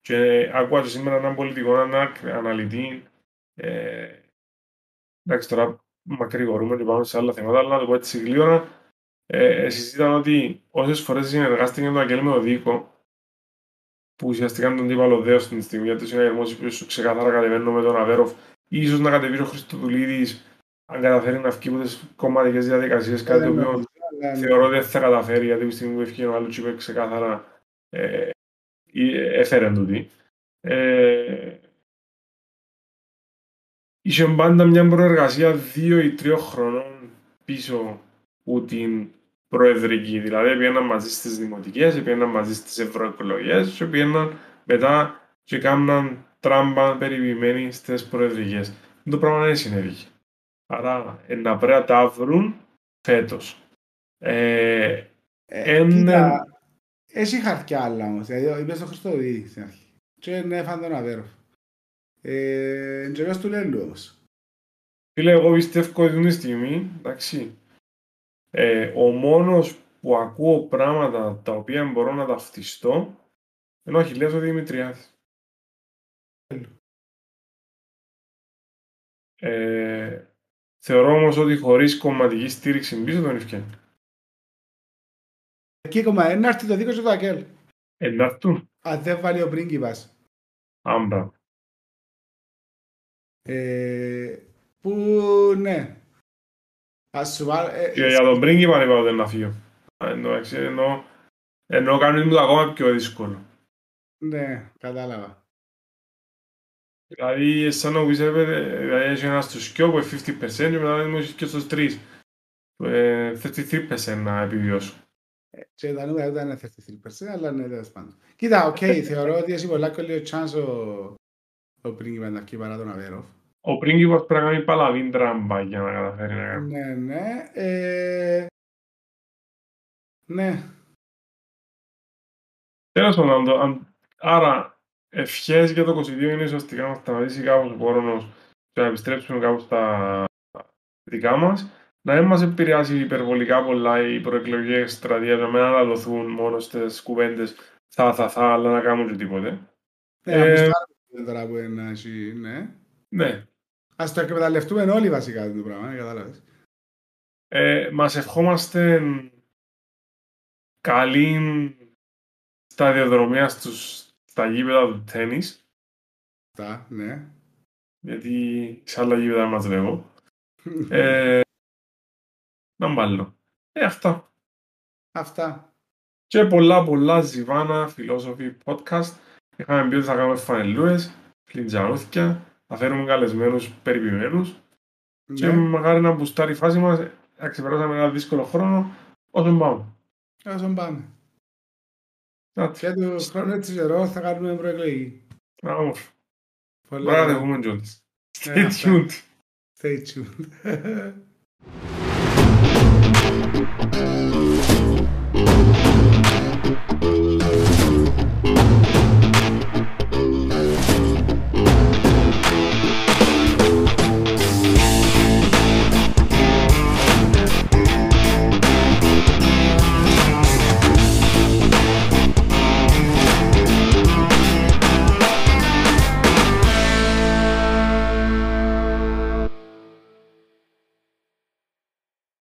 Και άκουα και σήμερα έναν πολιτικό ανα- αναλυτή. Ε, εντάξει, τώρα μακρηγορούμε και πάμε σε άλλα θέματα, αλλά να το πω έτσι γλύωρα. Ε, συζήτησαν ότι όσες φορές συνεργάστηκε το Αγγέλ με τον Δίκο, που ουσιαστικά τον τύπο δέος στην στιγμή για το συναγερμό που σου ξεκάθαρα κατεβαίνω με τον Αβέροφ, ίσως να κατεβεί ο Χριστοδουλίδης αν καταφέρει να βγει από τις κομματικές διαδικασίες, κάτι το Δεν οποίο νομίζω, αλλά ναι. θεωρώ δεν θα καταφέρει γιατί τη στιγμή που ευκαιρία ο άλλος είπε ξεκάθαρα ε, ή- έφερε τούτη. Ε, είχε πάντα μια προεργασία δύο ή τριών χρονών πίσω από την προεδρική. Δηλαδή πήγαιναν μαζί στις δημοτικές, πήγαιναν μαζί στις ευρωεκλογές και πήγαιναν μετά και κάμναν τράμπα περιποιημένοι στις προεδρικές. Το πράγμα δεν συνέβη. Άρα ε, να πρέπει να τα βρουν φέτος. Ε, Ε, Εν- κοίτα, Έχει χαρτιά άλλα όμως. Δηλαδή, είπες τον Χριστοδουλίδη στην αρχή. Και ναι, έφαν τον Αβέροφ. Ε, και πες του Λέλους όμως. Φίλε, εγώ πιστεύω ότι τη στιγμή, εντάξει, ε, ο μόνος που ακούω πράγματα τα οποία μπορώ να ταυτιστώ ενώ όχι, λέω ο Δημητριάδης. Ε, θεωρώ όμως ότι χωρίς κομματική στήριξη πίσω τον ευκαιρία. Εκεί ακόμα ένα έρθει το δίκος και το Ακέλ. Ε, να έρθουν. Αν δεν βάλει ο πρίγκιπας. Άμπρα. Ε, που ναι. Ας σου βάλω... ε, Και για τον πρίγκιπα είπα ότι να φύγω. Α, Εντάξει, ενώ, ενώ κάνουν το ακόμα πιο δύσκολο. Ναι, κατάλαβα. Δηλαδή, σαν να πεις, έπαιρνε, δηλαδή, έχει ένας στους σκιό που είναι 50% και μετά μου έχεις και στους τρεις. που είναι 33% να επιβιώσω. Και τα νούμερα δεν είναι 33%, αλλά ναι, τέλος πάντων. Κοίτα, οκ, [LAUGHS] θεωρώ ότι έχει πολλά καλή chance ο, ο πρίγκιπας να βγει παρά τον Αβέροφ. Ο πρίγκιπας πρέπει να κάνει παλαβή τράμπα για να καταφέρει να κάνει. Ναι, ναι. Ε, ναι. Τέλος πάντων, το- αν- άρα ευχές για το 22 είναι ουσιαστικά να σταματήσει κάπως ο χρόνος και να επιστρέψουμε κάπως στα δικά μας. Να μην μας επηρεάσει υπερβολικά πολλά οι προεκλογικές εκστρατείες, να μην αναλωθούν μόνο στις κουβέντες θα, θα, θα, αλλά να κάνουν και τίποτε. Ναι, Ε, ε, τώρα που είναι να έχει, ναι. Ναι. Ας το εκμεταλλευτούμε όλοι βασικά το πράγμα, ε, κατάλαβες. Ε, μας ευχόμαστε καλή σταδιοδρομία στους, στα γήπεδα του τέννις, Τα, ναι. γιατί σε άλλα γήπεδα μας λέγω. [LAUGHS] Ε, να μπάλω. Ε, αυτά. Αυτά. Και πολλά πολλά ζιβάνα, φιλόσοφοι, podcast. Είχαμε πει ότι θα κάνουμε φανελούες, φλιτζαρούθια, θα φέρουμε καλεσμένους περιποιημένους και Ναι. μακάρι να μπουστάρει η φάση μας. Να ξεπεράσαμε ένα δύσκολο χρόνο, όσο πάμε. Όσο πάμε. Κάτι. Και του χρόνου έτσι καιρό θα κάνουμε προεκλογή. Να, όμορφο. Πολλά Μπορεί να καλά. δεχούμε κιόλας. Ναι, Stay αυτά. tuned. Stay tuned. [LAUGHS]